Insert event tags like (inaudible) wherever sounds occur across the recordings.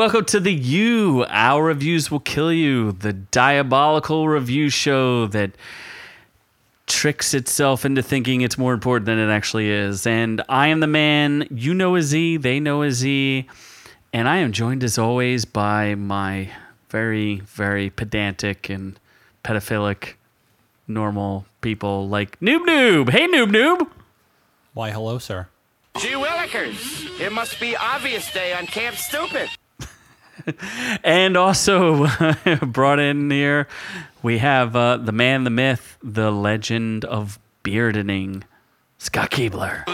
Hey, welcome to the You. Our reviews will kill you. The diabolical review show that tricks itself into thinking it's more important than it actually is. And I am the man. You know a Z. They know a Z. And I am joined as always by my very, very pedantic and pedophilic normal people like Noob Noob. Hey, Noob Noob. Why, hello, sir. Gee Willikers, it must be obvious day on Camp Stupid. And also brought in here, we have uh, the man, the myth, the legend of beardening, Scott Keebler.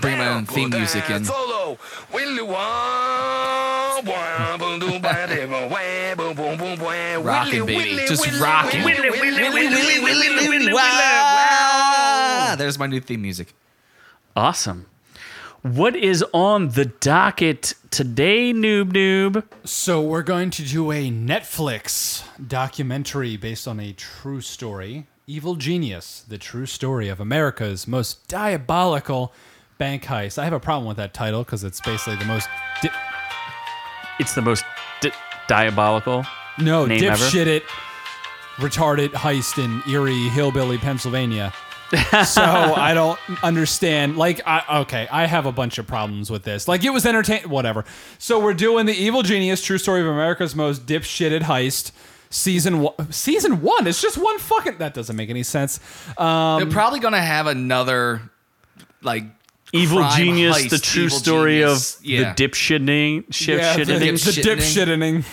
Bring my own theme music in. Solo. Rockin', baby. Just rockin'. Wow. There's my new theme music. Awesome. What is on the docket today, Noob Noob? So, we're going to do a Netflix documentary based on a true story Evil Genius, the true story of America's most diabolical bank heist. I have a problem with that title because it's basically the most. Di- It's the most di- diabolical. no, dipshit it, retarded heist in Erie, Hillbilly, Pennsylvania. So I don't understand. Like, I, okay, I have a bunch of problems with this. Like, it was entertaining, whatever. So we're doing the Evil Genius: True Story of America's Most Dipshitted Heist, season one. Season one. It's just one fucking. That doesn't make any sense. Um, They're probably gonna have another like Evil crime Genius, heist, the true Evil story Genius. of yeah. the dipshitting, shit yeah, the, the shitting. dipshitting.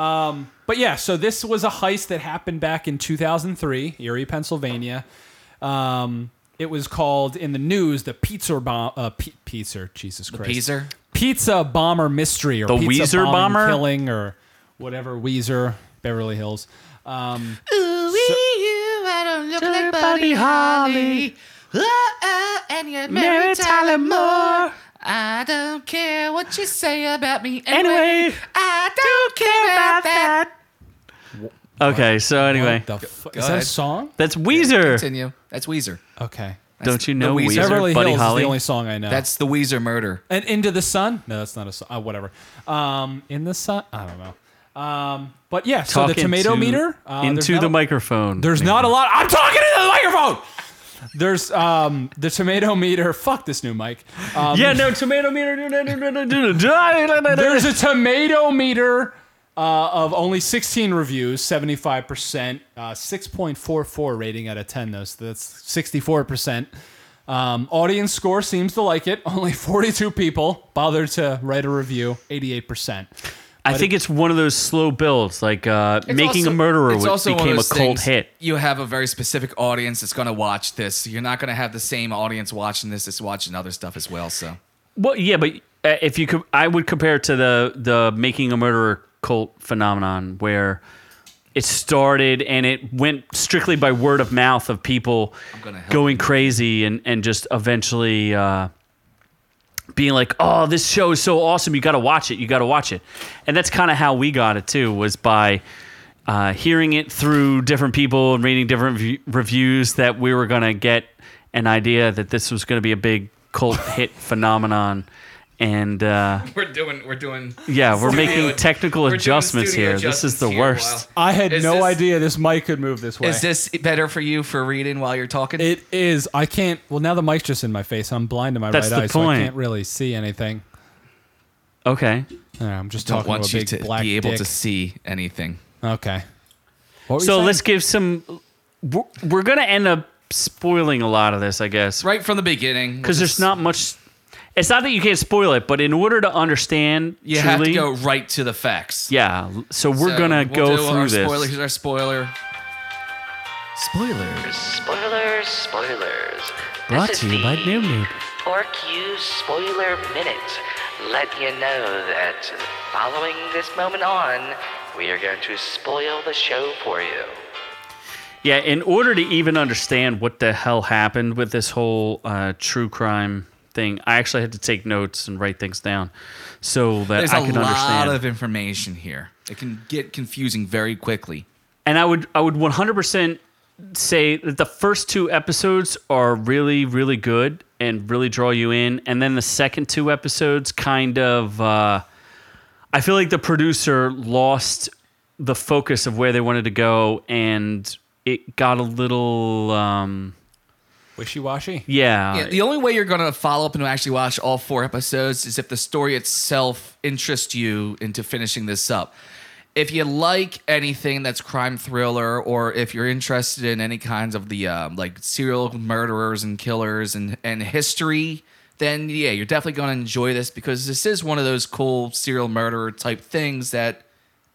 Um, but yeah, so this was a heist that happened back in 2003, Erie, Pennsylvania. Um, it was called in the news the pizza bomb. Uh, P- pizza, Jesus Christ. Peaser. Pizza bomber mystery or The pizza Weezer bomber? killing or whatever Weezer Beverly Hills. Um, Buddy Holly, and you're Mary Tyler Moore. I don't care what you say about me Anyway, I don't care about that. Okay, so anyway, what the fu- is that a song? that's Weezer. Continue. That's Weezer. Okay. Don't you the know Weezer. Weezer, Beverly Buddy Hills Holly? is the only song I know. That's the Weezer murder. and Into the Sun. No, that's not a song. Uh, whatever. Um, in the Sun. I don't know. Um, but yeah. So the Talk tomato into- meter uh, there's into not the a- microphone. There's not a lot. I'm talking into the microphone. There's um the tomato meter. Fuck this new mic. Um, Yeah, no tomato meter. There's a tomato meter uh, of only 16 reviews, 75%, uh, 6.44 rating out of 10, though, so that's 64%. Um, audience score seems to like it. (laughs) Only 42 people bothered to write a review, 88%. I think it's one of those slow builds, like uh, making a murderer it's also one of became a those cult things, hit. You have a very specific audience that's going to watch this. You're not going to have the same audience watching this that's watching other stuff as well. So Well, yeah, but uh, if you could, I would compare it to the the making a murderer cult phenomenon where it started and it went strictly by word of mouth of people going you. crazy and and just eventually uh, being like, "Oh, this show is so awesome! You got to watch it! You got to watch it!" And that's kind of how we got it too, was by. Uh, hearing it through different people and reading different v- reviews, that we were going to get an idea that this was going to be a big cult hit phenomenon. And uh, (laughs) we're doing we're doing yeah, we're Studio- making technical we're adjustments studio here. This is the worst. I had Is no this- idea this mic could move this way. Is this better for you for reading while you're talking? it is. I can't. Well, now the mic's just in my face. I'm blind in my That's right the eye, so I can't really see anything. Okay. I'm just don't talking want to a you to black be able dick. to see anything. Okay. What were So saying? let's give some. We're, we're going to end up spoiling a lot of this, I guess. Right from the beginning, Because there's not much. It's not that you can't spoil it, but in order to understand You truly, have to go right to the facts. Yeah. So we're So gonna we'll go do through our this. Spoiler. Here's our spoiler. Spoilers. Spoilers, spoilers. Brought this to is you by the Noob Noob. Pork Spoiler Minute. Let you know that following this moment on, we are going to spoil the show for you. Yeah, in order to even understand what the hell happened with this whole uh, true crime thing, I actually had to take notes and write things down so that There's I could understand. There's a lot of information here. It can get confusing very quickly. and I would I would 100% say that the first two episodes are really really good and really draw you in, and then the second two episodes kind of. Uh, I feel like the producer lost the focus of where they wanted to go, and it got a little, um, Wishy washy. yeah. Yeah, the only way you're gonna follow up and actually watch all four episodes is if the story itself interests you into finishing this up. If you like anything that's crime thriller, or if you're interested in any kinds of the um, like serial murderers and killers and and history, then yeah, you're definitely gonna enjoy this because this is one of those cool serial murderer type things that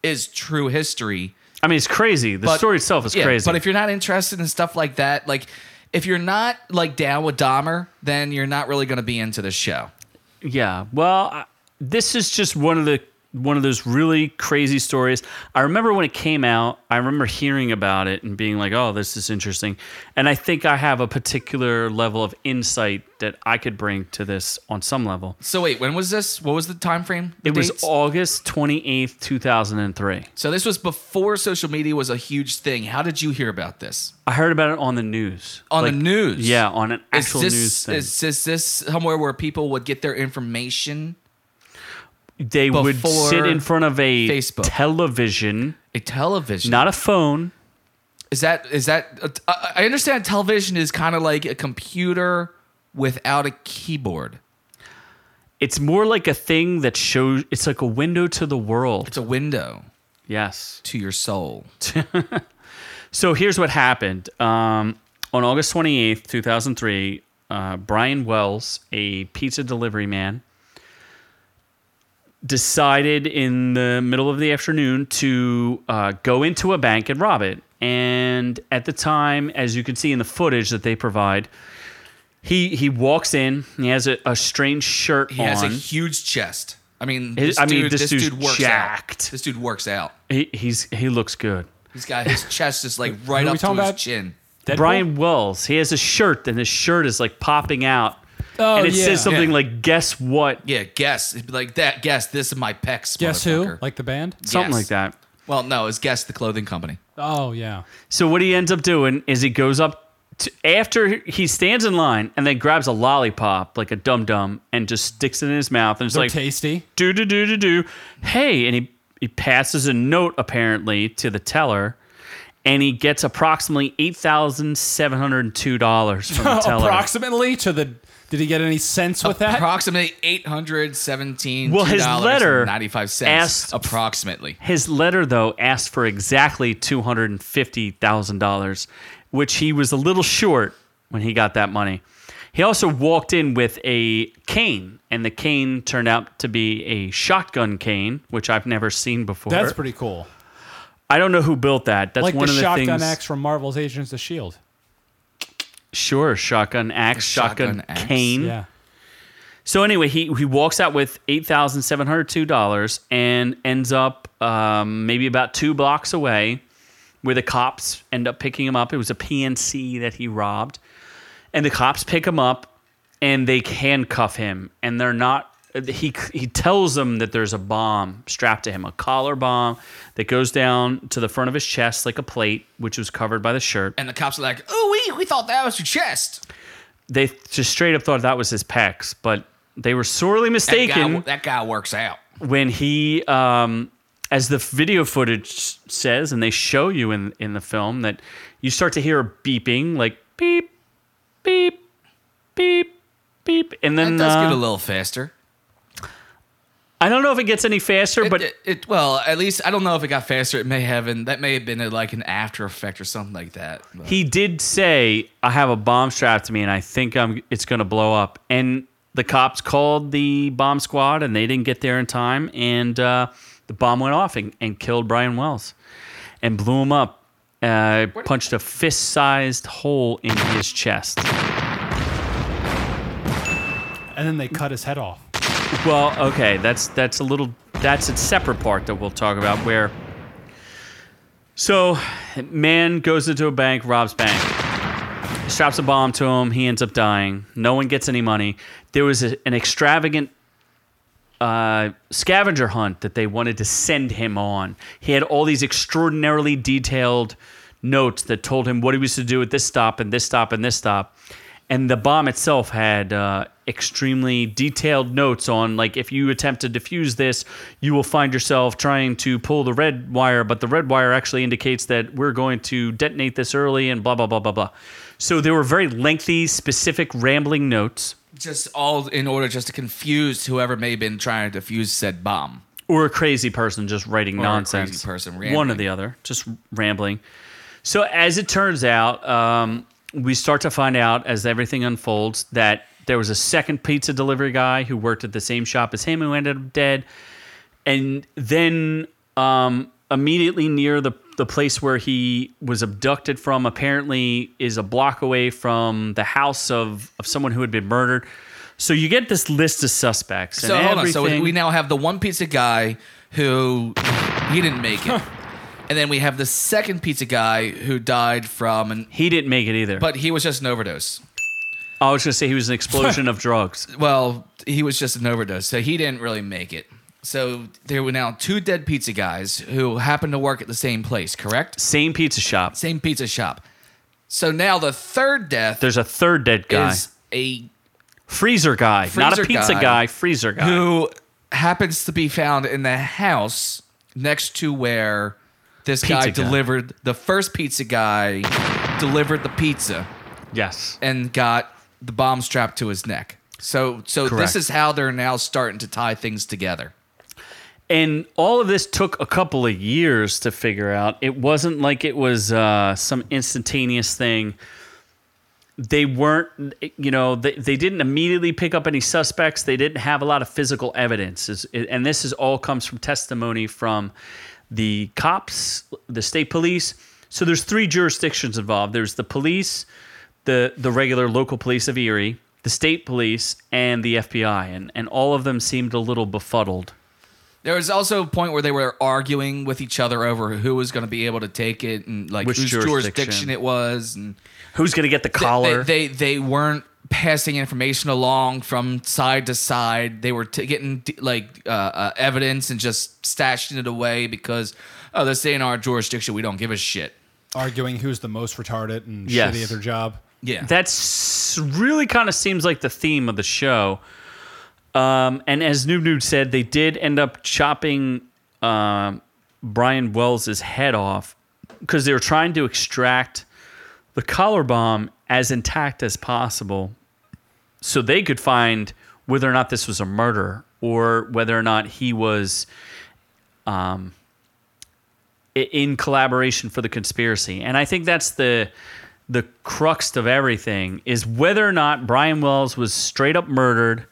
is true history. I mean, it's crazy. The But- story itself is yeah, crazy. But if you're not interested in stuff like that, like if you're not like down with Dahmer, then you're not really going to be into the show. Yeah. Well, I- this is just one of the one of those really crazy stories. I remember when it came out, I remember hearing about it and being like, "Oh, this is interesting." And I think I have a particular level of insight that I could bring to this on some level. So wait, when was this? What was the time frame? The It was? August 28th, 2003. so this was before social media was a huge thing. How did you hear about this? I heard about it on the news. On Like, the news? Yeah, on an Is actual this, news thing. Is, is this somewhere where people would get their information? They would before sit in front of a Facebook? television, A television? not a phone. Is that is that? Uh, I understand television is kind of like a computer without a keyboard. It's more like a thing that shows. It's like a window to the world. It's a window Yes. to your soul. (laughs) So here's what happened. Um, on August 28th, 2003, uh, Brian Wells, a pizza delivery man, decided in the middle of the afternoon to uh, go into a bank and rob it. And at the time, as you can see in the footage that they provide, he he walks in. He has a, a strange shirt He on. has a huge chest. I mean, His- this I mean, dude, this this dude works jacked. out. This dude works out. he, he's he looks good. He's got his chest just like right Who are up to talking his about? chin. Deadpool? Brian Wells. He has a shirt, and his shirt is like popping out, Oh, and it yeah. says something Yeah. like "Guess what?" Yeah, guess It'd be like that. Guess this is my pecs. Guess who? motherfucker. Like the band? something Yes. like that. Well, no, it's guess the clothing company. Oh yeah. So what he ends up doing is he goes up to, after he stands in line and then grabs a lollipop like a dum dum and just sticks it in his mouth and it's They're like tasty. do do do do do. Hey, and he he passes a note apparently to the teller. And he gets approximately eight thousand seven hundred two dollars from the (laughs) teller. Approximately to the. Did he get any sense with that? Approximately eight hundred seventeen. Well, his letter ninety-five cents. asked- approximately. His letter, though, asked for exactly two hundred and fifty thousand dollars, which he was a little short when he got that money. He also walked in with a cane, and the cane turned out to be a shotgun cane, which I've never seen before. That's pretty cool. I don't know who built that. That's like one the of the shotgun things. axe from Marvel's Agents of Shield. Sure, shotgun axe, shotgun, shotgun axe? cane. Yeah. So anyway, he he walks out with eight thousand seven hundred two dollars and ends up um, maybe about two blocks away, where the cops end up picking him up. It was a PNC that he robbed, and the cops pick him up and they handcuff him, and they're not. He he tells them that there's a bomb strapped to him, a collar bomb that goes down to the front of his chest like a plate, which was covered by the shirt. And the cops are like, "Oh, we we thought that was your chest." They just straight up thought that was his pecs, but they were sorely That mistaken. guy, that guy works out. when he um as the video footage says and they show you in in the film that you start to hear a beeping like beep beep beep beep and That then does uh, get a little faster. I don't know if it gets any faster It, but it, it- well, at least I don't know if it got faster. It may have, and that may have been a, like an after effect or something like that. But- he did say I have a bomb strapped to me and I think I'm it's going to blow up and the cops called the bomb squad and they didn't get there in time and uh, the bomb went off and, and killed Brian Wells and blew him up uh, punched a fist-sized hole in his chest And then they cut his head off. Well okay that's that's a little that's a separate part that we'll talk about where so man goes into a bank robs bank straps a bomb to him. He ends up dying. No one gets any money. There was a, an extravagant uh, scavenger hunt that they wanted to send him on. He had all these extraordinarily detailed notes that told him what he was to do at this stop and this stop and this stop. And the bomb itself had uh, extremely detailed notes on like if you attempt to defuse this, you will find yourself trying to pull the red wire, but the red wire actually indicates that we're going to detonate this early and blah blah blah blah blah. So there were very lengthy, specific, rambling notes. Just all in order just to confuse whoever may have been trying to defuse said bomb. or a crazy person just writing Or nonsense. crazy person One or the other, just rambling. So as it turns out, um, we start to find out as everything unfolds that there was a second pizza delivery guy who worked at the same shop as him who ended up dead, and then um, immediately near the the place where he was abducted from, apparently is a block away from the house of of someone who had been murdered. So you get this list of suspects. So and hold on. So we now have the one pizza guy who he didn't make it, and then we have the second pizza guy who died from an. he didn't make it either. But he was just an overdose. Oh, I was going to say he was an explosion of drugs. (laughs) Well, he was just an overdose, so he didn't really make it. So there were now two dead pizza guys who happened to work at the same place, correct? Same pizza shop. Same pizza shop. So now the third death There's a third dead guy. is a freezer guy. not a Freezer pizza guy guy, freezer guy. who happens to be found in the house next to where this guy Pizza guy. delivered the first pizza guy delivered the pizza yes. and got the bomb strapped to his neck. So so Correct. this is how they're now starting to tie things together. And all of this took a couple of years to figure out. It wasn't like it was uh, some instantaneous thing. They weren't, you know, they, they didn't immediately pick up any suspects. They didn't have a lot of physical evidence. And this is all comes from testimony from the cops, the state police. So there's three jurisdictions involved. There's the police, the the regular local police of Erie, the state police, and the FBI. And, and all of them seemed a little befuddled. There was also a point where they were arguing with each other over who was going to be able to take it and like Which whose jurisdiction. jurisdiction it was and Who's going to get the they- collar? They, they they weren't passing information along from side to side. They were t- getting t- like uh, uh, evidence and just stashing it away because oh, this ain't our jurisdiction. We don't give a shit. Arguing who's the most retarded and Yes. shitty at their job. Yeah, That's really kind of seems like the theme of the show. Um, and as Noob Noob said, they did end up chopping um, Brian Wells' head off because they were trying to extract the collar bomb as intact as possible so they could find whether or not this was a murder or whether or not he was um, in collaboration for the conspiracy. And I think that's the the crux of everything is whether or not Brian Wells was straight up murdered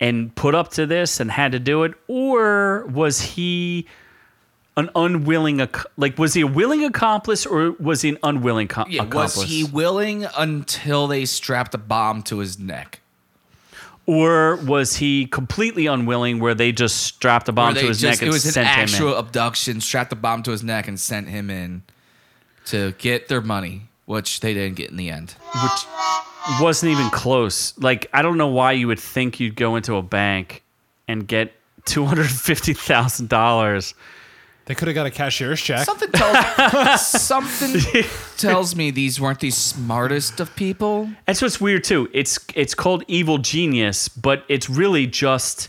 and put up to this and had to do it, or was he an unwilling like was he a willing accomplice or was he an unwilling co- yeah. accomplice? Was he willing until they strapped a bomb to his neck? or was he completely unwilling where they just strapped a bomb to his just- neck and it was an actual abduction, strapped the bomb to his neck and sent him in to get their money, which they didn't get in the end. which wasn't even close. Like I don't know why you would think you'd go into a bank and get two hundred fifty thousand dollars. They could have got a cashier's check. Something tells (laughs) something tells me these weren't the smartest of people. That's what's weird too. It's it's called evil genius, but it's really just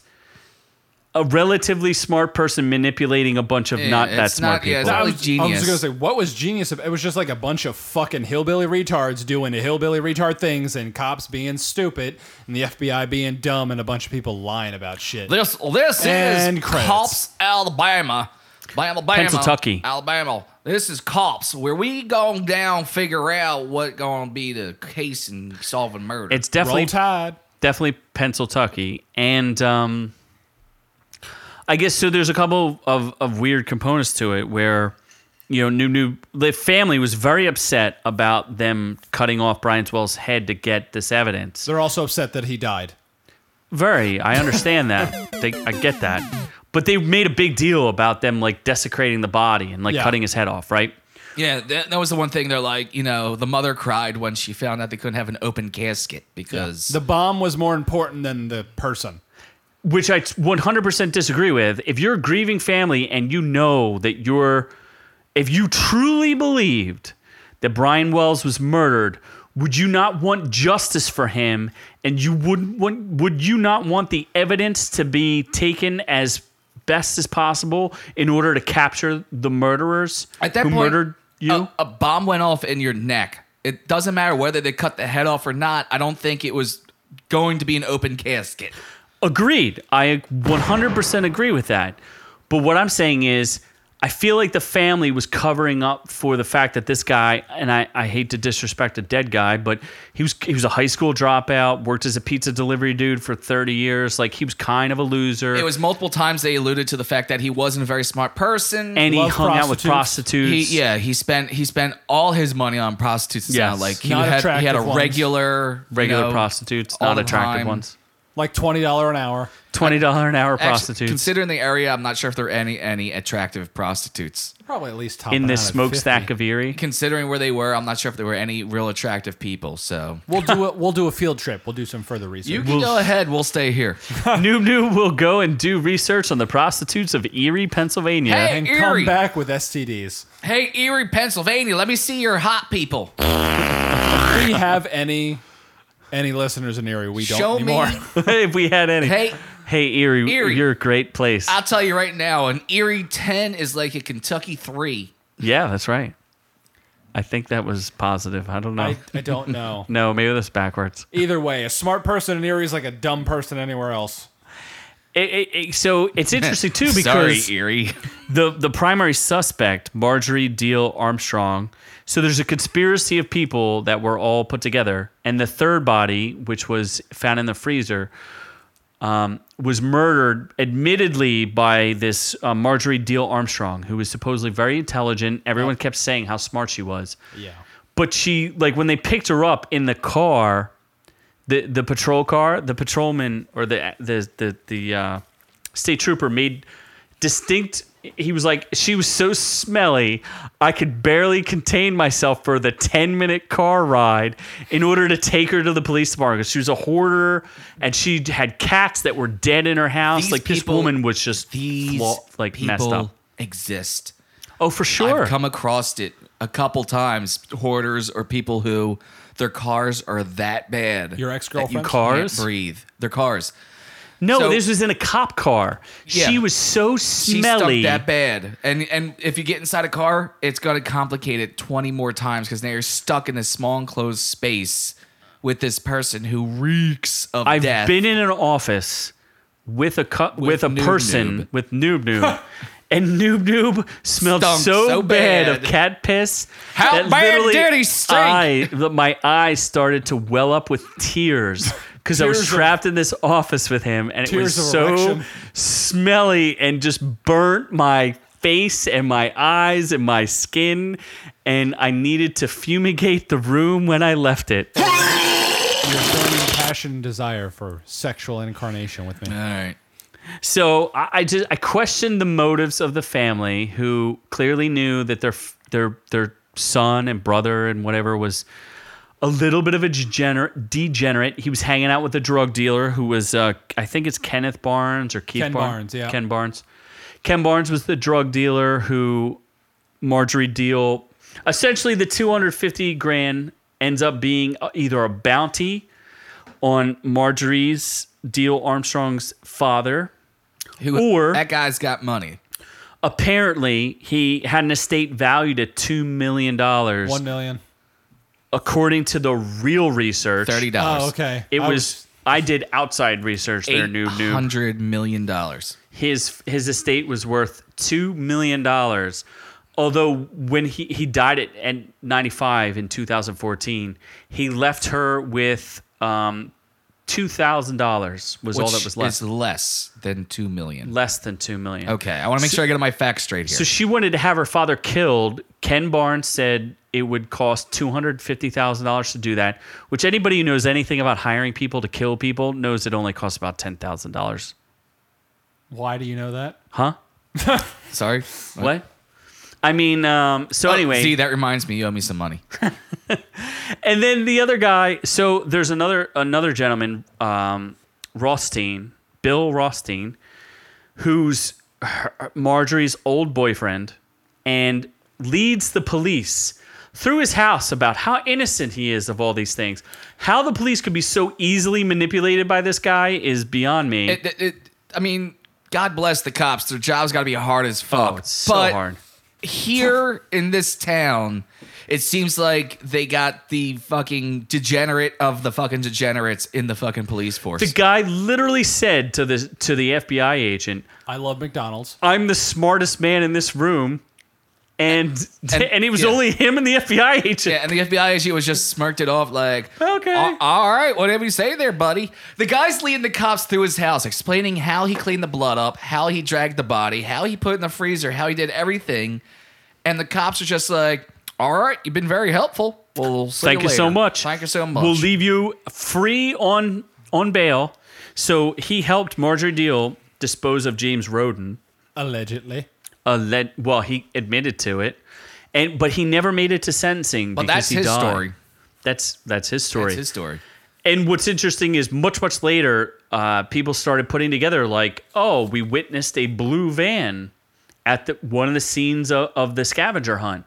a relatively smart person manipulating a bunch of Yeah, not that it's smart not- yeah, people. it's I not was, like I was genius. gonna say, what was genius? It was just like a bunch of fucking hillbilly retards doing the hillbilly retard things, and cops being stupid, and the FBI being dumb, and a bunch of people lying about shit. This this And is credits. Cops Alabama. Alabama. Pennsylvania. Alabama. This is Cops, where we going down figure out what going to be the case in solving murder. It's Roll definitely Tide. definitely Pennsylvania, and um, I guess so. There's a couple of, of weird components to it where you know, new new the family was very upset about them cutting off Brian Wells' head to get this evidence. They're also upset that he died. Very, I understand that. They, I get that, but they made a big deal about them like desecrating the body and like Yeah. cutting his head off, right? yeah, that, that was the one thing they're like, you know, the mother cried when she found out they couldn't have an open casket because The bomb was more important than the person. Which I 100% disagree with. If you're a grieving family and you know that you're, if you truly believed that Brian Wells was murdered, would you not want justice for him? And you wouldn't want, would you not want the evidence to be taken as best as possible in order to capture the murderers At that who point, murdered you? A, a bomb went off in your neck. It doesn't matter whether they cut the head off or not. I don't think it was going to be an open casket. Agreed. I 100% agree with that. But what I'm saying is, I feel like the family was covering up for the fact that this guy, and I, I hate to disrespect a dead guy, but he was he was a high school dropout, worked as a pizza delivery dude for 30 years. Like he was kind of a loser. It was multiple times they alluded to the fact that he wasn't a very smart person. and he Love hung out with prostitutes. prostitutes. he, yeah, he spent he spent all his money on prostitutes. Yeah, Yes. like he Not had he had a attractive ones. regular you regular know, prostitutes, all not the attractive time. ones. Like twenty dollar an hour. Twenty dollar an hour Actually, prostitutes considering the area, I'm not sure if there are any any attractive prostitutes. Probably at least top in this smokestack of Erie. Considering where they were, I'm not sure if there were any real attractive people. So We'll do it. We'll do a field trip. We'll do some further research. you can go ahead. We'll stay here. (laughs) Noob Noob will go and do research on the prostitutes of Erie, Pennsylvania. Hey! and Erie. come back with STDs. Hey, Erie, Pennsylvania, let me see your hot people. (laughs) Do we have any any listeners in Erie? We don't Show anymore. (laughs) me. if we had any. Hey, Hey, Erie, Erie. you're a great place. I'll tell you right now, an Erie 10 is like a Kentucky 3. yeah, that's right. I think that was positive. I don't know. I, I don't know. (laughs) no, maybe that's backwards. Either way, a smart person in Erie is like a dumb person anywhere else. It- it- it- so it's (laughs) interesting too Sorry, because Erie. the the primary suspect, Marjorie Diehl Armstrong. So there's a conspiracy of people that were all put together, and the third body, which was found in the freezer, um, was murdered, admittedly by this uh, Marjorie Diehl Armstrong, who was supposedly very intelligent. Everyone kept saying how smart she was. Yeah. But she, like, when they picked her up in the car, the the patrol car, the patrolman or the the the the uh, state trooper made distinct. He was like, she was so smelly, I could barely contain myself for the ten minute car ride in order to take her to the police department. 'cause She was a hoarder, and she had cats that were dead in her house. These like this woman was just These flaw- like people messed up. exist. Oh, for sure. I've come across it a couple times. Hoarders or people who their cars are that bad. Your ex-girlfriend? You can't Cars? breathe. Their cars. No, so- this was in a cop car. Yeah. She was so She smelly. stunk that bad. And and if you get inside a car, it's going to complicate it 20 more times because now you're stuck in this small enclosed space with this person who reeks of I've death. been in an office with a cu- with, a Noob person Noob. with noob noob. (laughs) And Noob Noob smelled Stunk so, so bad, of cat piss. How that bad did he stink? I, my eyes started to well up with tears because I was Tears of- trapped in this office with him, and it was so erection. smelly and just burnt my face and my eyes and my skin, and I needed to fumigate the room when I left it. Your burning passion and desire for sexual incarnation with me. All right. So I, I just I questioned the motives of the family, who clearly knew that their their their son and brother and whatever was a little bit of a degenerate. Degenerate. He was hanging out with a drug dealer who was uh, I think it's Kenneth Barnes or Keith Ken Bar- Barnes, yeah. Ken Barnes. Ken Barnes was the drug dealer who Marjorie Diehl. Essentially, the 250 grand ends up being uh, either a bounty on Marjorie's Diehl Armstrong's father. Who, Or- that guy's got money. Apparently, he had an estate valued at $2 million. One million. According to the real research, $30. Oh, okay. It I was, I did outside research there, new new hundred million dollars. his his estate was worth two million dollars. Although when he, he died at, at 95 in 2014, he left her with um, two thousand dollars was all that was left. is less than 2 million. Less than two million. Okay. I want to make sure I get my facts straight here. So she wanted to have her father killed. Ken Barnes said it would cost two hundred fifty thousand dollars to do that. Which anybody who knows anything about hiring people to kill people knows it only costs about ten thousand dollars. Why do you know that? Huh? (laughs) Sorry. What? I mean, um, so Oh, anyway, See, that reminds me. You owe me some money. (laughs) and then the other guy. So there's another another gentleman, um, Rothstein, Bill Rothstein, who's her- Marjorie's old boyfriend, and leads the police through his house about how innocent he is of all these things. How the police could be so easily manipulated by this guy is beyond me. It, it, it, I mean, God bless the cops. Their job's got to be hard as oh, fuck. oh, it's so but hard. here in this town, it seems like they got the fucking degenerate of the fucking degenerates in the fucking police force. The guy literally said to the to the FBI agent, I love McDonald's. "I'm the smartest man in this room," and and, (laughs) And- it was yeah. only him and the FBI agent. Yeah, and the FBI agent was just smirked it off like, Okay. "A- all right, whatever you say there, buddy. The guy's leading the cops through his house, explaining how he cleaned the blood up, how he dragged the body, how he put it in the freezer, how he did everything. And the cops are just like, all right, you've been very helpful. We'll see Thank you so much. Thank you so much. We'll leave you free on on bail. So he helped Marjorie Diehl dispose of James Roden. Allegedly. Led, well, he admitted to it, and but he never made it to sentencing. But because that's he his died. story. That's that's his story. That's his story. And what's interesting is much much later, uh, people started putting together like, oh, we witnessed a blue van at the one of the scenes of, of the scavenger hunt.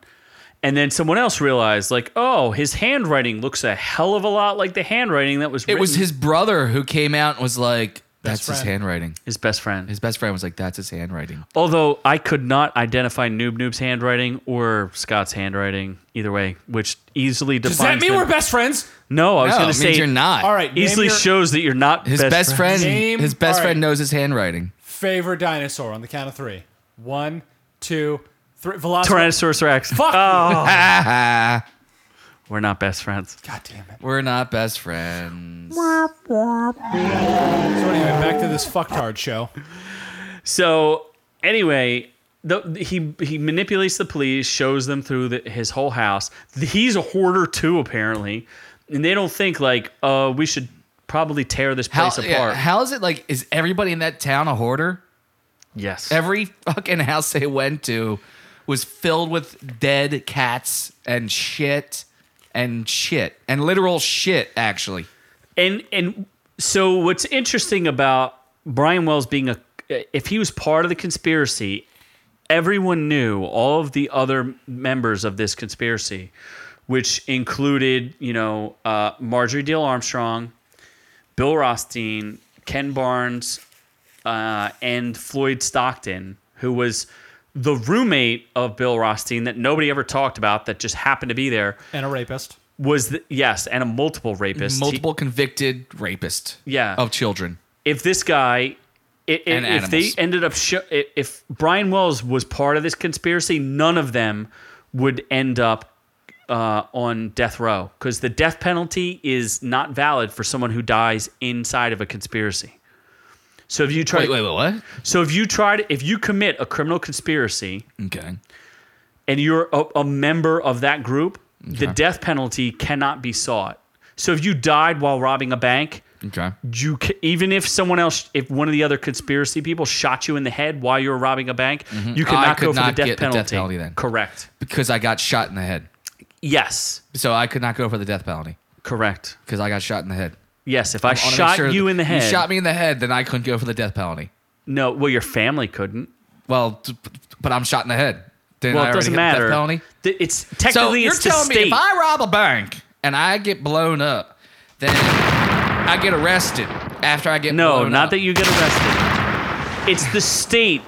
And then someone else realized, like, oh, his handwriting looks a hell of a lot like the handwriting that was. It was his brother who came out and was like, that's his handwriting. his best friend. His best friend was like, that's his handwriting. Although I could not identify Noob Noob's handwriting or Scott's handwriting either way, which easily defines. Does that mean them. we're best friends? No, I was No, going it to means say you're not. All right. name Easily your shows that you're not His best, friend, Name- his best all friend knows his handwriting. favorite dinosaur on the count of three. One, two, three. Velociraptor. Tyrannosaurus Rex. Fuck. Oh, (laughs) we're not best friends. God damn it. We're not best friends. So anyway, back to this fucktard show. So anyway, the, he he manipulates the police, shows them through the, his whole house. He's a hoarder too, apparently, and they don't think like, uh, we should probably tear this How, place yeah, apart. how is it like? Is everybody in that town a hoarder? yes. Every fucking house they went to was filled with dead cats and shit and shit and literal shit. Actually, And and so what's interesting about Brian Wells being a if he was part of the conspiracy, everyone knew all of the other members of this conspiracy, which included you know uh, Marjorie Dale Armstrong, Bill Rothstein, Ken Barnes, uh, and Floyd Stockton, who was the roommate of Bill Rothstein that nobody ever talked about that just happened to be there And a rapist. was the, yes and a multiple rapist He- multiple convicted rapist. Yeah. of children. if this guy i- i- And if they ended up sho- i- if Brian Wells was part of this conspiracy, none of them would end up uh, on death row because the death penalty is not valid for someone who dies inside of a conspiracy. So if you try, Wait, wait, wait, what? so if you to, if you commit a criminal conspiracy Okay. and you're a, a member of that group, the death penalty cannot be sought. So if you died while robbing a bank, Okay. you ca even if someone else, if one of the other conspiracy people shot you in the head while you were robbing a bank, mm-hmm. you could I not could go for not the death get the death penalty then. Correct. Because I got shot in the head. Yes. So I could not go for the death penalty Correct. because I got shot in the head. Yes. If I wanna shot sure you in the head, You shot me in the head, then I couldn't go for the death penalty. no. Well, your family couldn't. Well, but I'm shot in the head. Then Well, I it doesn't matter. death penalty. It's So technically you're it's the telling me if I rob a bank and I get blown up, then I get arrested after I get no, not up. that you get arrested. It's the state.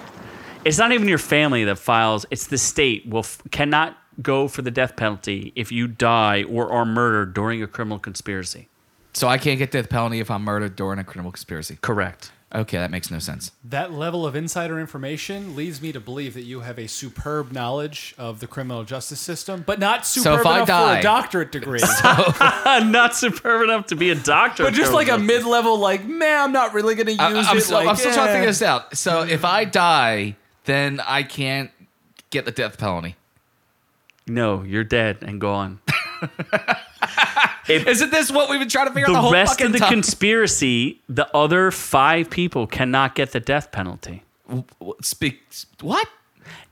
It's not even your family that files. It's the state will f- cannot go for the death penalty if you die or are murdered during a criminal conspiracy. So I can't get death penalty if I'm murdered during a criminal conspiracy. Correct. Okay, that makes no sense. That level of insider information leads me to believe that you have a superb knowledge of the criminal justice system, but not superb if I enough for die- a doctorate degree. (laughs) (laughs) not superb enough to be a doctor. but just like a mid-level, like, man, I'm not really going to use I, am it. still, like, I'm still trying to figure this out. So if I die, then I can't get the death penalty. No, you're dead and gone. (laughs) (laughs) Isn't this what we've been trying to figure out the the whole rest fucking of the time? conspiracy, the other five people cannot get the death penalty. Speak what?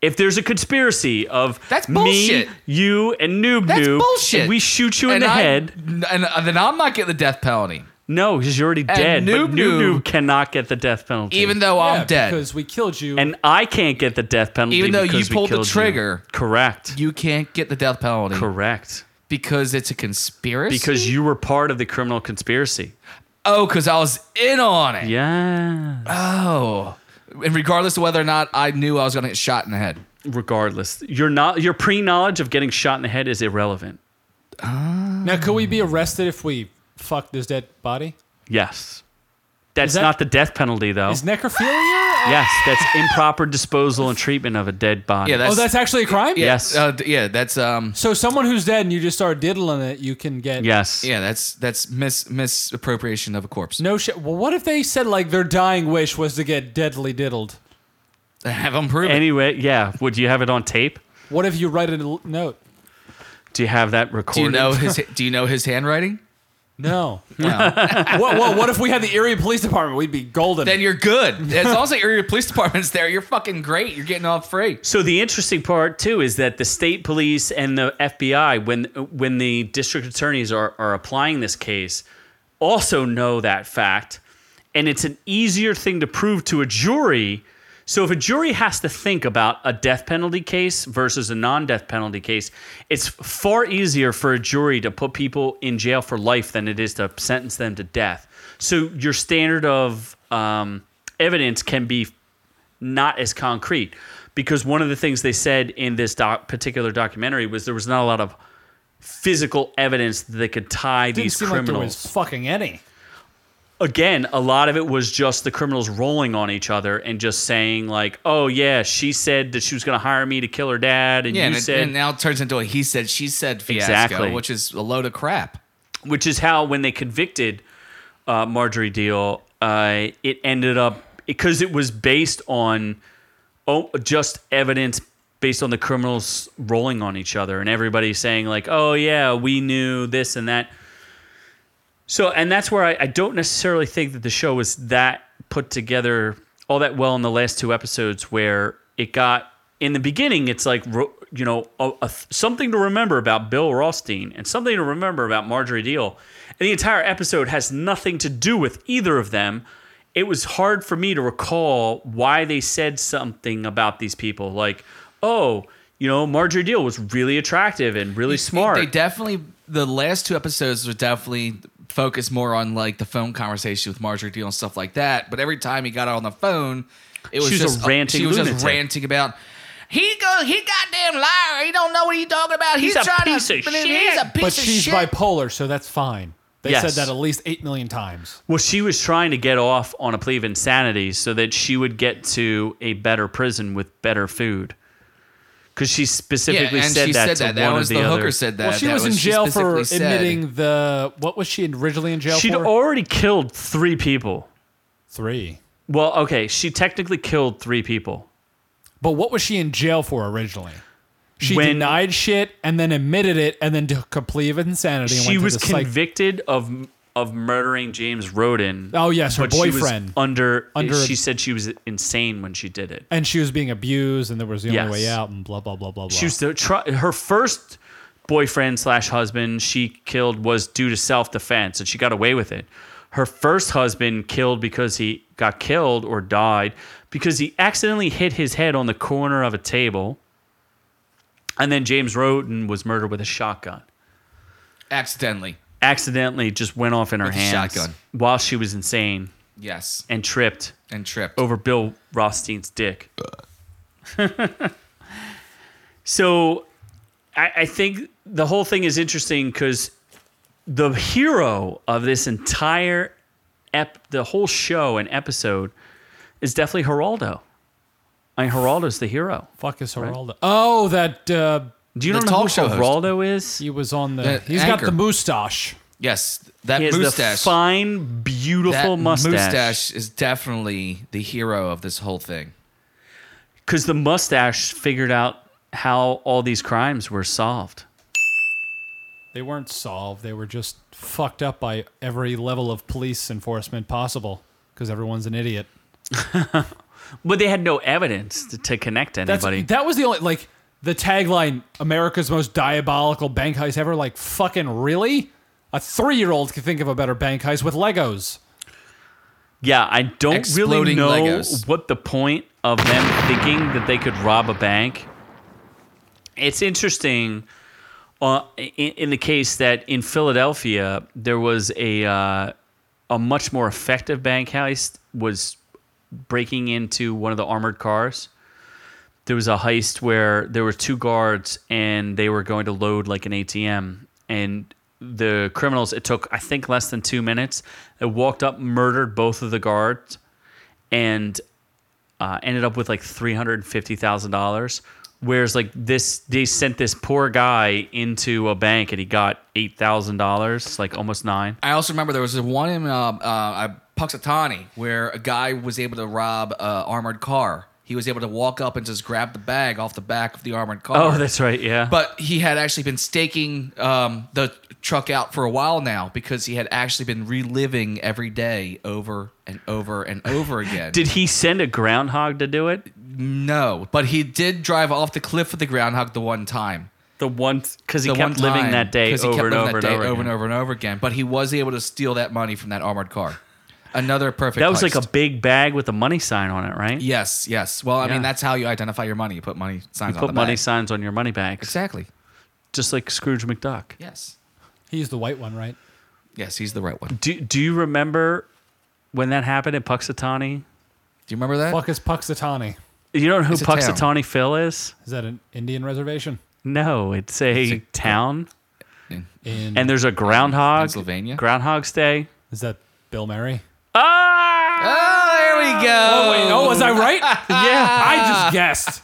If there's a conspiracy of That's bullshit. me, you, and Noob That's Noob, bullshit. and we shoot you in the I- head, and, and then I'm not getting the death penalty. No, because you're already dead. Noob but Noob Noob- Noob cannot get the death penalty. Even though I'm dead, because we killed you. and I can't get the death penalty. Even though you because we pulled the killed you. trigger. Correct. you can't get the death penalty Correct. Because it's a conspiracy. Because you were part of the criminal conspiracy. oh, because I was in on it. Yeah. Oh, and regardless of whether or not I knew I was going to get shot in the head. Regardless, your not your pre knowledge of getting shot in the head is irrelevant. Ah. now, could we be arrested if we fuck this dead body? Yes. That's that- not the death penalty, though. Is necrophilia? Yes, that's improper disposal and treatment of a dead body. Yeah, that's, oh, that's actually a crime. yeah, Yes. uh, d- yeah, that's um, So someone who's dead and you just start diddling it, you can get yes. yeah, that's that's mis misappropriation of a corpse. no shit. Well, what if they said like their dying wish was to get deadly diddled? Have them prove it. Anyway, yeah. Would you have it on tape? What if you write a l- note? Do you have that Do recorded? you know his Do you know his handwriting? No. (laughs) No. what, what, what if we had the Erie Police Department? We'd be golden. then you're good. As long as the Erie police department's there, you're fucking great. You're getting off free. So the interesting part too is that the state police and the FBI, when when the district attorneys are, are applying this case, also know that fact, and it's an easier thing to prove to a jury. So if a jury has to think about a death penalty case versus a non-death penalty case, it's far easier for a jury to put people in jail for life than it is to sentence them to death. So your standard of um, evidence can be not as concrete because one of the things they said in this doc- particular documentary was there was not a lot of physical evidence that they could tie Didn't these seem like there criminals. was fucking any. Again, a lot of it was just the criminals rolling on each other and just saying like, "Oh yeah, she said that she was going to hire me to kill her dad," and Yeah, you and, it, said, and now it turns into a he said she said fiasco, Exactly. which is a load of crap. which is how when they convicted uh, Marjorie Diehl, uh, it ended up because it was based on oh, just evidence based on the criminals rolling on each other and everybody saying like, "Oh yeah, we knew this and that." So, and that's where I, I don't necessarily think that the show was that put together all that well in the last two episodes, where it got in the beginning, it's like you know a, a, something to remember about Bill Rothstein and something to remember about Marjorie Diehl, and the entire episode has nothing to do with either of them. It was hard for me to recall why they said something about these people, like, oh, you know, Marjorie Diehl was really attractive and really smart. They definitely the last two episodes were definitely focused more on like the phone conversation with Marjorie Diehl and stuff like that. But every time he got on the phone, it was She was a just ranting She was just ranting about. He go, he goddamn liar. He don't know what he's talking about. He's, He's a trying piece to. of He's shit. a piece But of she's shit. bipolar, so that's fine. They Yes. said that at least eight million times. Well, she was trying to get off on a plea of insanity so that she would get to a better prison with better food. Because she yeah, specifically and said she that said to that. That one was of the, the, hooker other. said that. Well, she That was in jail for specifically said. admitting the what was she originally in jail for? She'd already killed three people. Three. Well, okay, she technically killed three people. But what was she in jail for originally? She When- denied shit and then admitted it and then took a plea of insanity. And She went was to the psych- convicted of of murdering James Roden. Oh, yes, her but she was boyfriend. under, Under- she said she was insane when she did it. and she was being abused, and there was the Yes. only way out, and blah blah blah blah blah. She was the, try, her first boyfriend slash husband she killed was due to self defense, and she got away with it. Her first husband killed because he got killed or died because he accidentally hit his head on the corner of a table. And then James Roden was murdered with a shotgun. accidentally. Accidentally just went off in her With a hands shotgun. while she was insane Yes, and tripped and tripped. over Bill Rothstein's dick. (laughs) so I, I think the whole thing is interesting because the hero of this entire ep, the whole show and episode is definitely Geraldo. I mean, Geraldo's the hero. Fuck is Geraldo? Oh, that uh, Do you The know talk who show host. Geraldo is? he was on the. The he's got the moustache. Yes, that He has mustache. the fine, beautiful that mustache. mustache is definitely the hero of this whole thing. Because the mustache figured out how all these crimes were solved. They weren't solved. They were just fucked up by every level of police enforcement possible because everyone's an idiot. (laughs) But they had no evidence to, to connect to That's anybody. that was the only like the tagline: "America's most diabolical bank heist ever." Like fucking really? A three year old could think of a better bank heist with Legos. Yeah, I don't really know Legos. what the point of them thinking that they could rob a bank. It's interesting uh, in, in the case that in Philadelphia there was a uh, a much more effective bank heist was breaking into one of the armored cars. There was a heist where there were two guards and they were going to load like an ATM and the criminals it took I think less than 2 minutes. They walked up, murdered both of the guards and uh, ended up with like three hundred fifty thousand dollars. Whereas like this, they sent this poor guy into a bank and he got eight thousand dollars, like almost nine. I also remember there was one in uh, uh, Punxsutawney where a guy was able to rob an armored car. He was able to walk up and just grab the bag off the back of the armored car. Oh, that's right, yeah. But he had actually been staking um, the truck out for a while now because he had actually been reliving every day over and over and (sighs) over again. did he send a groundhog to do it? no, but he did drive off the cliff with the groundhog the one time. The one because he the kept living time, that day 'cause he kept over and over and over, over and over and over again. But he was able to steal that money from that armored car. Another perfect. That was like a big bag with a money sign on it, right? Yes, yes. Well, I Yeah. mean, that's how you identify your money. You put money signs You on put the money bag. signs on your money bags, Exactly. just like Scrooge McDuck. Yes. He's the white one, right? Yes, he's the right one. Do Do you remember when that happened in Punxsutawney? Do you remember that? Fuck is Punxsutawney. You don't know who It's a town. Punxsutawney Phil is? Is that an Indian reservation? No, it's a, It's a- town, In- In and there's a groundhog. Pennsylvania? Groundhog's Day. is that Bill Murray? Ah! Oh, there we go. Oh wait, oh was I right? (laughs) Yeah. I just guessed.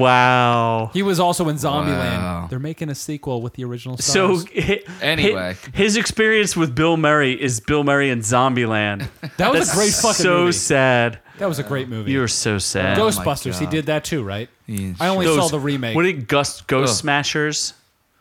Wow. He was also in Zombieland. Wow. They're making a sequel with the original So stars. (laughs) hi- Anyway. hi- his experience with Bill Murray is Bill Murray in Zombieland. (laughs) that was That's a great fucking so movie. sad. That was a great movie. You're so sad. Ghost- Ghostbusters. He did that too, right? Yeah, I only Those- saw the remake. What did Ghost Ghost Ugh. Smashers?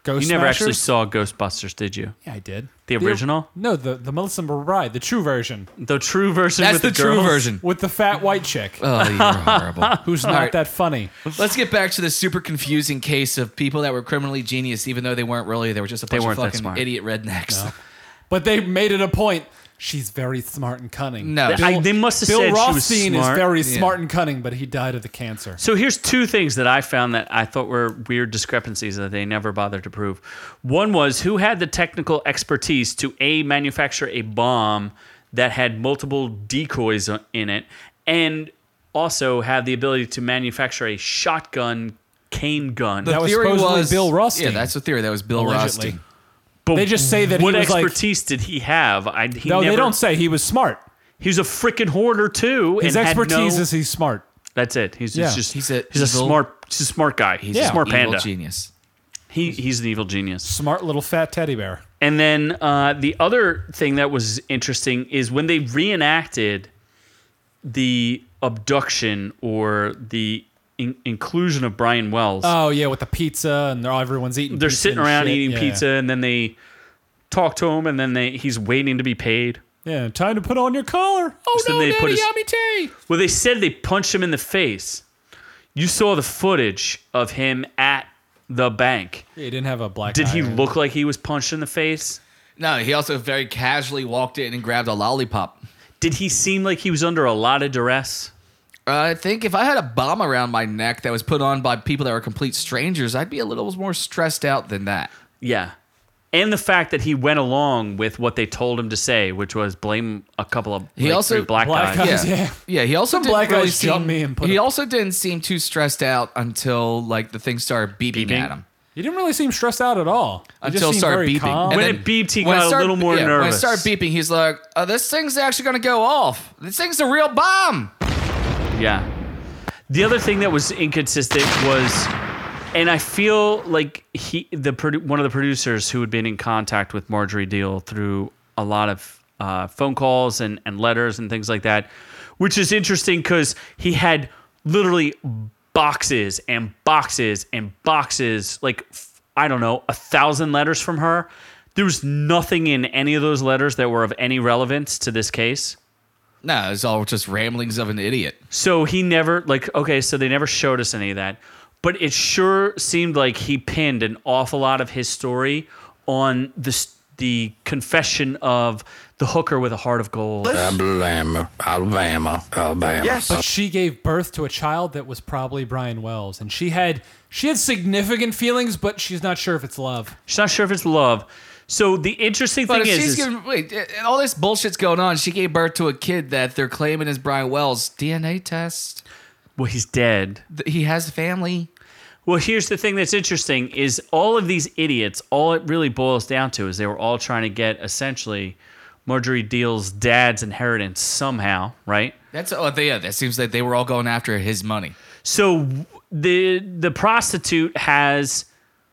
Ghost You never actually saw Ghostbusters, did you? Yeah, I did. The original? No, the the Melissa McBride, the true version The true version That's with the, the, true girls? version. with the fat white chick Oh, you're horrible. (laughs) who's not right. that funny. Let's get back to the super confusing case of people that were criminally genius, even though they weren't really. They were just a bunch of weren't that fucking smart. idiot rednecks. But they made it a point. She's very smart and cunning. No. I, they must have Bill said she was Rothstein is very Yeah. smart and cunning, but he died of the cancer. So here's two things that I found that I thought were weird discrepancies that they never bothered to prove. One was who had the technical expertise to a manufacture a bomb that had multiple decoys in it, and also had the ability to manufacture a shotgun cane gun. The That was supposedly Bill Rothstein. Yeah, that's the theory. That was Bill Allegedly. Rothstein. But they just say that he what was like- expertise did he have? I, he No, never, they don't say he was smart. He was a freaking hoarder too. His and expertise no- is he's smart. That's it. He's, Yeah. he's just He's a he's a smart he's a smart guy. He's He's a an smart evil panda. genius. He he's an evil genius. Smart little fat teddy bear. And then uh, the other thing that was interesting is when they reenacted the abduction or the in- inclusion of Brian Wells. Oh yeah, with the pizza and they're, everyone's eating. they're pizza sitting around shit. eating Yeah, pizza, and then they talk to him, and then they he's waiting to be paid. Yeah. yeah, time to put on your collar. Oh So no, then they put Daddy, his- yummy tea. Well, they said they punched him in the face. You saw the footage of him at the bank. Yeah, he didn't have a black. Did eye he or look like he was punched in the face? No, he also very casually walked in and grabbed a lollipop. Did he seem like he was under a lot of duress? Uh, I think if I had a bomb around my neck that was put on by people that were complete strangers, I'd be a little more stressed out than that. Yeah. And the fact that he went along with what they told him to say, which was blame a couple of He like, also- three black, Black guys. guys. Yeah, yeah. yeah. He also Some didn't black really guys jumped seem- me and put He a- also didn't seem too stressed out until like the thing started beeping, Beeping? at him. He didn't really seem stressed out at all. He just Until it seemed started very beeping. calm. And When then- it beeped, he when it got a started- little more yeah, When it started beeping, he's like, oh, "This thing's actually gonna go off. This thing's a real bomb." Yeah. The other thing that was inconsistent was, and I feel like he, the one of the producers who had been in contact with Marjorie Diehl through a lot of uh, phone calls and, and letters and things like that, which is interesting because he had literally boxes and boxes and boxes, like I don't know, a thousand letters from her. There was nothing in any of those letters that were of any relevance to this case. No, it's all just ramblings of an idiot. So he never like okay, so they never showed us any of that. But it sure seemed like he pinned an awful lot of his story on the the confession of the hooker with a heart of gold. Alabama, Alabama, Alabama. Yes. But she gave birth to a child that was probably Brian Wells, and she had she had significant feelings, but she's not sure if it's love. She's not sure if it's love. So the interesting But thing is, she's is giving, wait, eh, eh, all this bullshit's going on. She gave birth to a kid that they're claiming is Brian Wells. DNA test. well, he's dead. He has a family. Well, here's the thing that's interesting is all of these idiots, all it really boils down to is they were all trying to get essentially Marjorie Diehl's dad's inheritance somehow, right? That's oh yeah. That seems like they were all going after his money. So the the prostitute has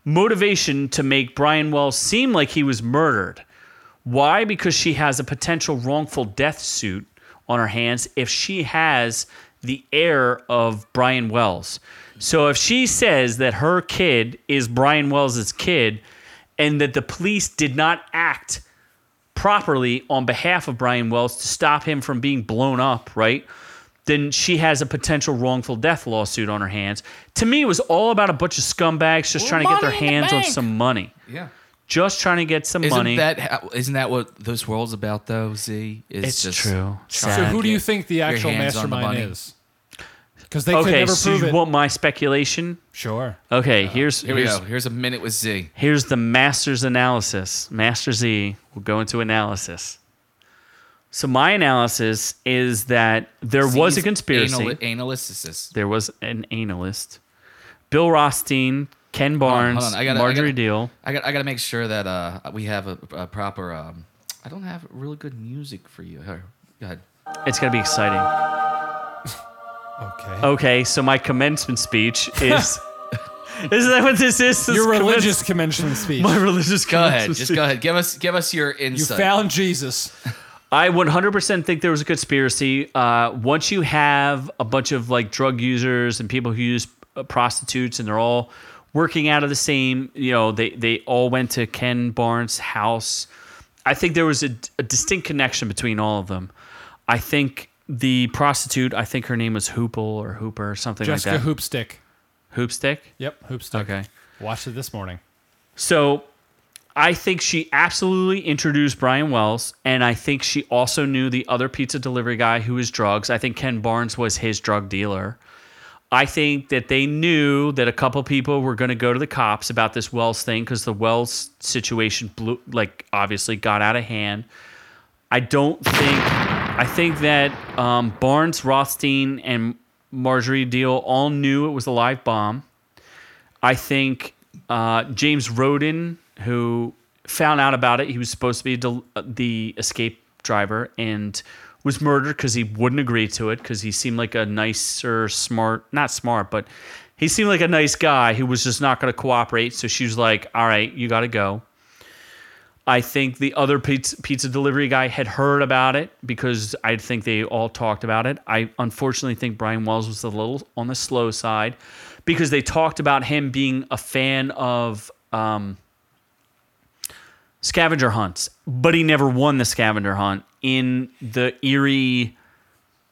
motivation to make Brian Wells seem like he was murdered. Why? Because she has a potential wrongful death suit on her hands if she has the heir of Brian Wells. So if she says that her kid is Brian Wells' kid and that the police did not act properly on behalf of Brian Wells to stop him from being blown up, right? Then she has a potential wrongful death lawsuit on her hands. To me, it was all about a bunch of scumbags just trying to get their money in the hands on some money. Yeah. Just trying to get some Isn't money. that how- isn't that what this world's about though? Z is It's just true. trying So who do you think the actual hands on the mastermind is? Because they could okay, never so prove you it. want my speculation? Sure. Okay, uh-huh. here's Here we here's, go. Here's a minute with Z. here's the master's analysis. Master Z will go into analysis. So my analysis is that there was a Z's conspiracy. Anal- analysis. there was an analyst. Bill Rothstein, Ken Barnes, hold on. I gotta- I Marjorie gotta- Diehl. I got I got to make sure that uh we have a, a proper. Um, I don't have really good music for you. Here, go ahead. It's gonna be exciting. Okay. Okay, so my commencement speech is. (laughs) is that what this is? This Your religious commencement speech. My religious. Go ahead. commencement Just speech. go ahead. Give us give us your insight. you insight. found Jesus. I 100% think there was a conspiracy. Uh, once you have a bunch of like drug users and people who use uh, prostitutes, and they're all working out of the same, you know, they they all went to Ken Barnes' house. I think there was a, a distinct connection between all of them. I think the prostitute, I think her name was Hoople or Hooper or something Jessica like that. Hoopsick. Hoopsick. Yep, Hoopsick. Okay. Watched it this morning. So I think she absolutely introduced Brian Wells, and I think she also knew the other pizza delivery guy who was drugs. I think Ken Barnes was his drug dealer. I think that they knew that a couple people were going to go to the cops about this Wells thing because the Wells situation blew, like, obviously got out of hand. I don't think. I think that um, Barnes, Rothstein, and Marjorie Diehl all knew it was a live bomb. I think uh, James Roden, who found out about it, he was supposed to be del- the escape driver and was murdered because he wouldn't agree to it because he seemed like a nicer, smart, not smart, but he seemed like a nice guy who was just not going to cooperate. So she was like, all right, you got to go. I think the other pizza, pizza delivery guy had heard about it because I think they all talked about it. I unfortunately think Brian Wells was a little on the slow side because they talked about him being a fan of um, scavenger hunts, but he never won the scavenger hunt in the Erie,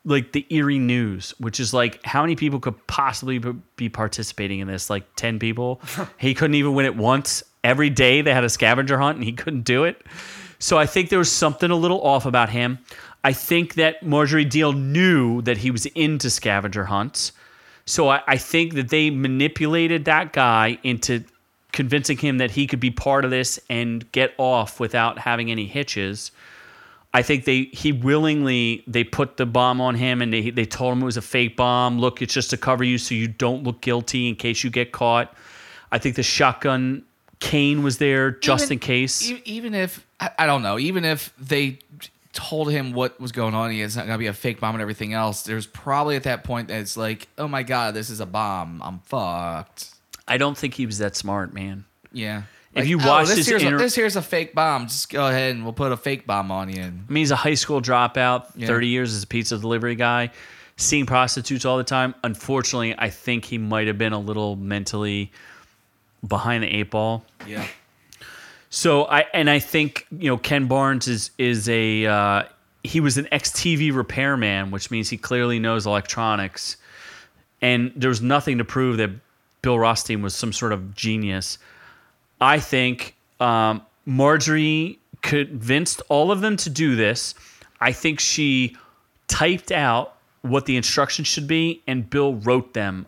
like the Erie News, which is like how many people could possibly be participating in this? Like 10 people. (laughs) he couldn't even win it once. Every day they had a scavenger hunt and he couldn't do it. So I think there was something a little off about him. I think that Marjorie Diehl knew that he was into scavenger hunts. So I, I think that they manipulated that guy into convincing him that he could be part of this and get off without having any hitches. I think they he willingly they put the bomb on him and they they told him it was a fake bomb. Look, it's just to cover you so you don't look guilty in case you get caught. I think the shotgun cane was there just Even- in case. Even if I, don't know, even if they told him what was going on, it's not gonna be a fake bomb and everything else. There's probably at that point that it's like, oh my god, this is a bomb. I'm fucked. I don't think he was that smart, man. Yeah. If you oh, watch this here's inter- a, this here's a fake bomb. Just go ahead and we'll put a fake bomb on you. I mean, he's a high school dropout, Yeah. 30 years as a pizza delivery guy, seeing prostitutes all the time. Unfortunately, I think he might have been a little mentally behind the eight ball. Yeah. So I and I think you know Ken Barnes is is a uh, he was an ex TV repairman, which means he clearly knows electronics, and there's nothing to prove that Bill Rothstein was some sort of genius. I think um, Marjorie convinced all of them to do this. I think she typed out what the instructions should be, and Bill wrote them,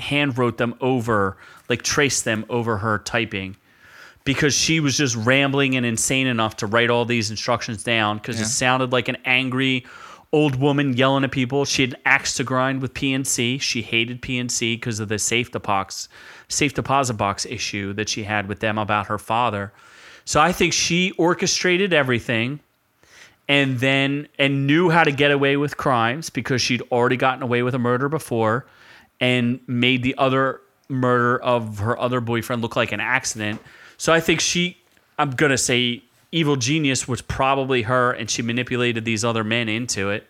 hand wrote them over, like traced them over her typing because she was just rambling and insane enough to write all these instructions down because Yeah. it sounded like an angry old woman yelling at people. She had an axe to grind with PNC. She hated PNC because of the safe deposit safe deposit box issue that she had with them about her father. So I think she orchestrated everything and then and knew how to get away with crimes because she'd already gotten away with a murder before and made the other murder of her other boyfriend look like an accident. So I think she I'm going to say evil genius was probably her and she manipulated these other men into it.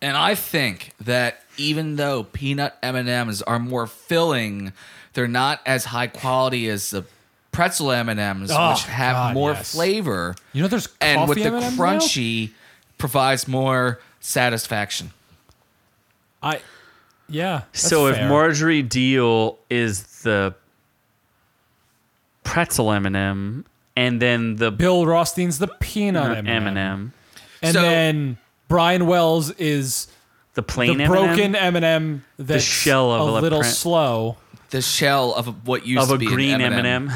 And I think that even though peanut M&Ms are more filling, they're not as high quality as the pretzel M&Ms Oh, which have God, more yes. flavor. You know, there's and with coffee the M&Ms now? crunchy provides more satisfaction. I, yeah. that's so if. Marjorie Diehl is the pretzel M&M and then the Bill Rothstein's the peanut M&M. M&M, and So- then Brian Wells is the plain the M&M broken M&M that's shell of a a little pre- slow. The shell of what used of to a be an green M&M. M&M.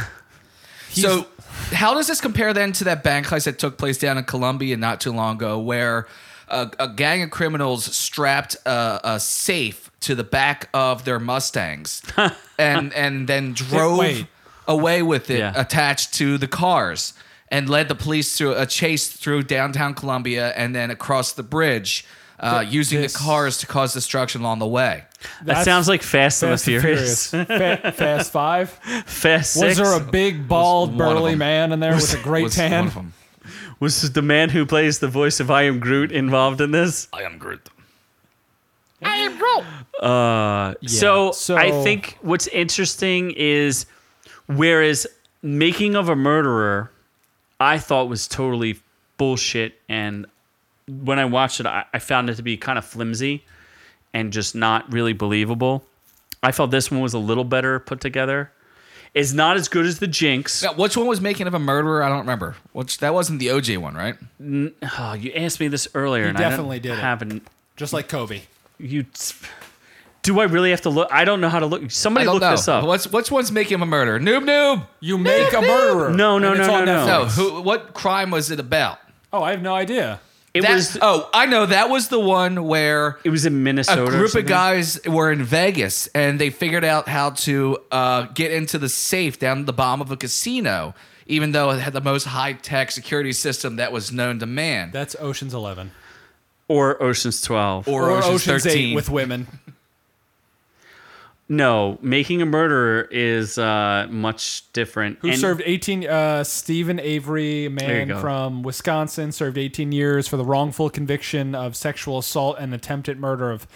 So, how does this compare then to that bank heist that took place down in Colombia not too long ago, where a, a gang of criminals strapped a, a safe to the back of their Mustangs (laughs) and and then drove Wait. Away with it Yeah. attached to the cars and led the police through a chase through downtown Columbia and then across the bridge. Uh, using this- the cars to cause destruction along the way. That sounds like Fast, Fast and and the Furious. Furious. (laughs) Fa- Fast Five. Fast Was there a big, bald, burly man in there with a (laughs) great Was one tan? of them. Was the man who plays the voice of I Am Groot involved in this? I am Groot. I am Groot. Uh, yeah. so, so- I think what's interesting is whereas making of a murderer, I thought was totally bullshit, and when I watched it, I, I found it to be kind of flimsy and just not really believable. I felt this one was a little better put together. It's not as good as the Jinx. Now, which one was making of a murderer? I don't remember. Which that wasn't the OJ one, right? Oh, you asked me this earlier, and definitely I did it. haven't. Just like Kobe. You. Do I really have to look? I don't know how to look. Somebody look know. this up. What's which one's making him a murderer? Noob noob. You make a murderer. No, no, no, no, no. Netflix. No, who? What crime was it about? Oh, I have no idea. It That- was. oh, I know. That was the one where It was in Minnesota. or group of guys were in Vegas and they figured out how to uh, get into the safe down at the bottom of a casino, even though it had the most high tech security system that was known to man. That's Ocean's Eleven or Ocean's Twelve. or, or Ocean's, Ocean's 13. Eight with women. No, making a murderer is uh, much different. Who And served 18? Uh, Steven Avery, a man from Wisconsin, served 18 years for the wrongful conviction of sexual assault and attempted murder of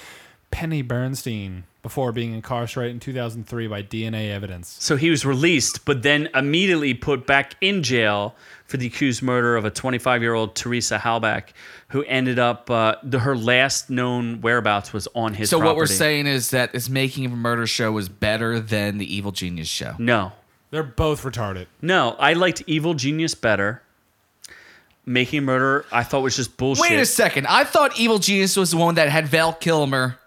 Penny Bernstein before being incarcerated in 2003 by DNA evidence. So he was released, but then immediately put back in jail for the accused murder of a 25 year old Teresa Halbach, who ended up, uh, the, her last known whereabouts was on his so what we're saying is that this making of a murder show was better than the Evil Genius show. No. They're both retarded. No, I liked Evil Genius better. Making a Murder, I thought was just bullshit. Wait a second. I thought Evil Genius was the one that had Val Kilmer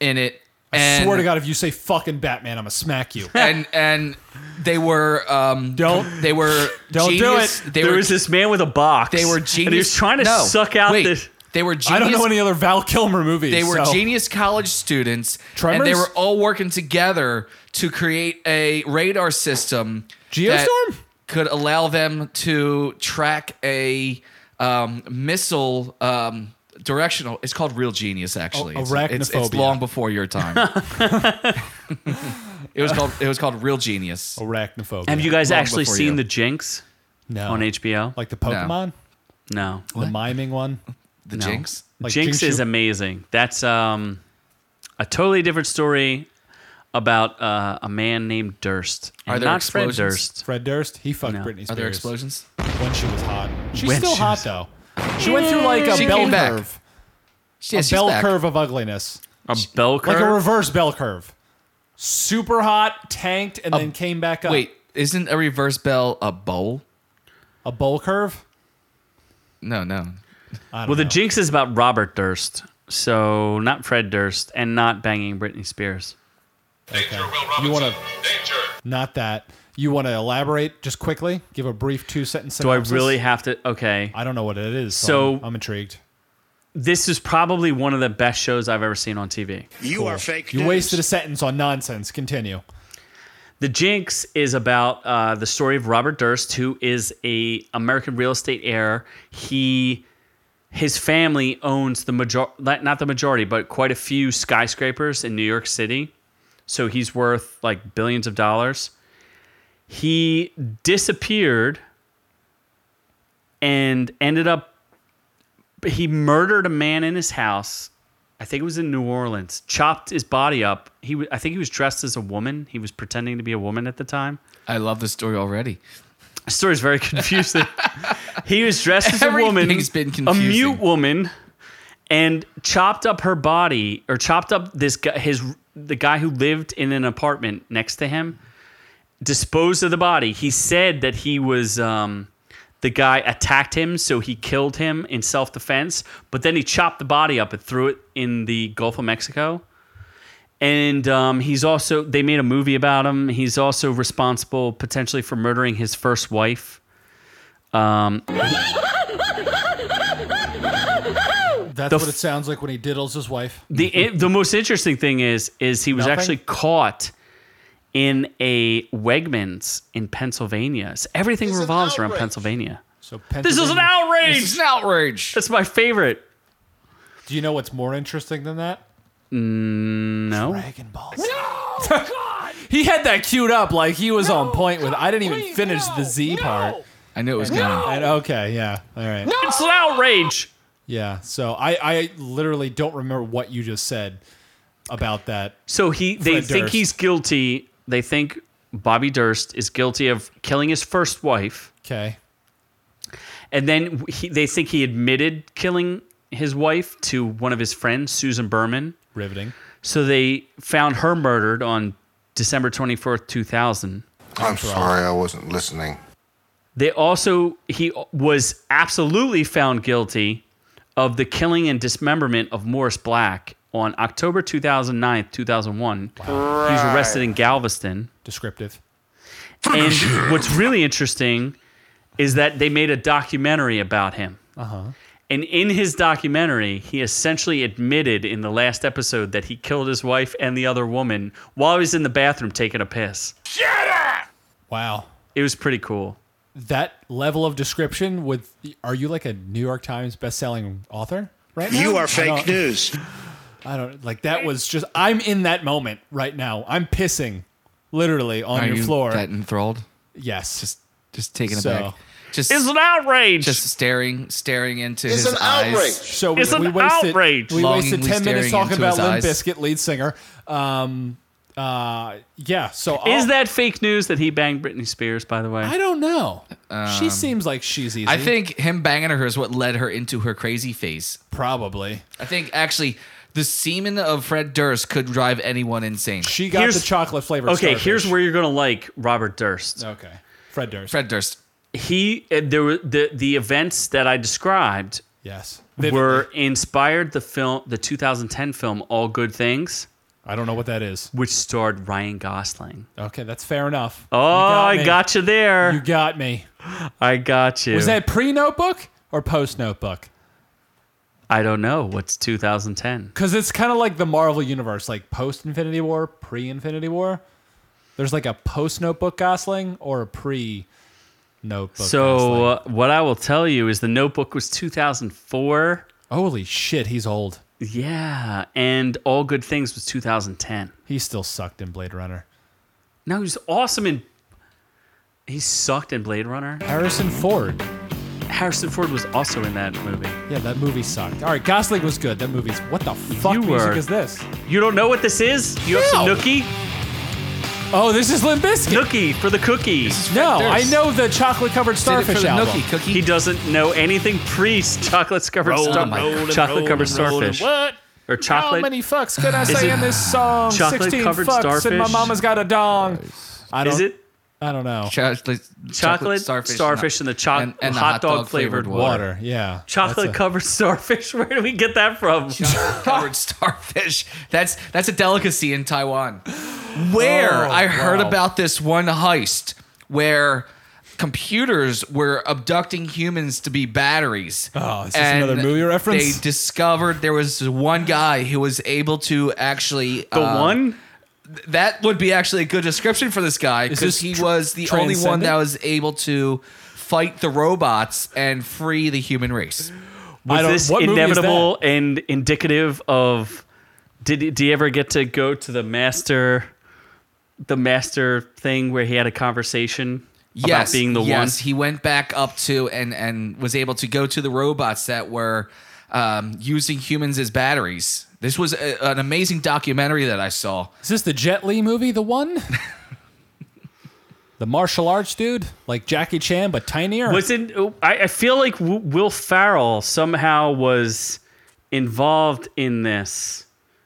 in it. I and, swear to God, if you say fucking Batman, I'm gonna smack you. (laughs) And and they were um Don't- they were don't do it. They there were was this man with a box. they were genius. And he was trying to No, suck out wait, the. They were genius. I don't know any other Val Kilmer movies. They were so- genius college students, and they were all working together to create a radar system that Geostorm? could allow them to track a um, missile. Um, directional. It's called Real Genius. Actually, Oh, It's- it's, it's long before your time. (laughs) it was called. It was called Real Genius. Arachnophobia. Have you guys Long actually seen you. The Jinx no. on HBO? like the Pokemon, no. the miming one? (laughs) The No. Jinx. Like Jinx Jinx is amazing. That's um, a totally different story about uh, a man named Durst. Are there not Fred explosions? Durst. Fred Durst. He fucked No. Britney Spears Are there explosions? when she was hot. She's When still she hot was- though. She went through like a She bell came back. curve, Yeah, a she's bell back. curve of ugliness, A bell curve. like a reverse bell curve. Super hot, tanked, and then came back up. Wait, isn't a reverse bell a bowl? a bowl curve? No, no. I don't Well, the know. Jinx is about Robert Durst, so not Fred Durst, and not banging Britney Spears. You want to not that. You want to elaborate just quickly? Give a brief two sentence. Do I really have to? Okay. I don't know what it is. So, So- I'm, I'm intrigued. This is probably one of the best shows I've ever seen on TV. You are fake You news. wasted a sentence on nonsense. Continue. The Jinx is about uh, the story of Robert Durst, who is a American real estate heir. He, his family owns the major, not the majority, but quite a few skyscrapers in New York City. So he's worth like billions of dollars. He disappeared and ended up. He murdered a man in his house. I think it was in New Orleans. Chopped his body up. He, I think he was dressed as a woman. He was pretending to be a woman at the time. I love the story already. The story's very confusing. (laughs) he was dressed as a woman, a mute woman, and chopped up her body or chopped up this guy, his the guy who lived in an apartment next to him. Disposed of the body. He said that he was um, the guy attacked him, so he killed him in self defense. But then he chopped the body up and threw it in the Gulf of Mexico and um, he's also they made a movie about him. He's also responsible potentially for murdering his first wife. Um, That's The what it sounds like when he diddles his wife. the the most interesting thing is is he was Nothing? actually caught in a Wegmans in Pennsylvania. So everything revolves around Pennsylvania. So This is an outrage. This is an outrage. That's my favorite. Do you know what's more interesting than that? Mm, no, Dragon Balls. (laughs) he had that queued up like he was on point with. I didn't even finish the Z part. I knew it was coming. And okay, yeah, all right, it's an outrage. yeah. So I, I literally don't remember what you just said about that. So he they Fred think he's guilty. They think Bobby Durst is guilty of killing his first wife. Okay, And then he, they think he admitted killing his wife to one of his friends, Susan Berman. riveting. So they found her murdered on December 24th, 2000. I'm sorry I wasn't listening. They also, he was absolutely found guilty of the killing and dismemberment of Morris Black on October 2009, 2001. He was arrested in Galveston. Descriptive. And what's really interesting is that they made a documentary about him. Uh-huh. And in his documentary, he essentially admitted in the last episode that he killed his wife and the other woman while he was in the bathroom taking a piss. Wow. It was pretty cool. That level of description with are you like a New York Times best-selling author right now? You are fake news. (laughs) I don't like that was just I'm in that moment right now. I'm pissing literally on Are your you floor. that enthralled? yes. Just, just taking So- it back. Just, It's an outrage. just staring, staring into It's his an eyes. outrage. So we, It's an we wasted outrage. we wasted ten minutes talking about Limp eyes. Bizkit lead singer. Um, uh, yeah. So I'll- is that fake news that he banged Britney Spears, by the way? I don't know. she seems like she's easy. I think him banging her is what led her into her crazy phase. probably I think actually the semen of Fred Durst could drive anyone insane. she got Here's- the chocolate flavor. okay, here's where you're going to like Robert Durst. Okay, Fred Durst. Fred Durst. He, uh, there were the, the events that I described Yes. were inspired the film, the 2010 film All Good Things, I don't know what that is. which starred Ryan Gosling. Okay, that's fair enough. Oh, You I me. got you there. You got me. I got you. Was that pre Notebook or post Notebook? I don't know. What's 2010? Because it's kind of like the Marvel universe, like post Infinity War, pre Infinity War. There's like a post Notebook Gosling or a pre Notebook. So uh, what I will tell you is the Notebook was 2004. holy shit, he's old. Yeah, and All Good Things was 2010. He still sucked in Blade Runner. No, he's awesome in. He sucked in Blade Runner. Harrison Ford. Harrison Ford was also in that movie. Yeah, that movie sucked. All right, Gosling was good. That movie's what the fuck You music were- is this? You don't know what this is? You have some No. nookie? Oh, this is Limp Bizkit. Nookie for the cookie. No, I Durst. know the chocolate covered Did it starfish the album. Nookie cookie. He doesn't know anything priest chocolate covered star- rolling, chocolate covered starfish What? or How chocolate. many fucks can I say it in this song? chocolate 16 covered fucks and my starfish? mama's got a dong. I don't, Is it? I don't know. Chocolate, Chocolate, starfish, and the choc- and- and the hot dog flavored water. Water, yeah. Chocolate a- covered (laughs) starfish. Where do we get that from? covered starfish. That's that's a delicacy in Taiwan. Where Oh, I heard wow. about this one heist where computers were abducting humans to be batteries. Oh, is this another movie reference? They discovered there was one guy who was able to actually The uh, one? That would be actually a good description for this guy because he tr- was the only one that was able to fight the robots and free the human race. Was this what movie is inevitable and indicative of? Did do you ever get to go to the master, the master thing where he had a conversation about being the yes, one? he went back up to and and was able to go to the robots that were um, using humans as batteries. This was a, an amazing documentary that I saw. Is this the Jet Li movie? The one? (laughs) the martial arts dude, like Jackie Chan but tinier. Was it? I, I feel like W- Will Ferrell somehow was involved in this.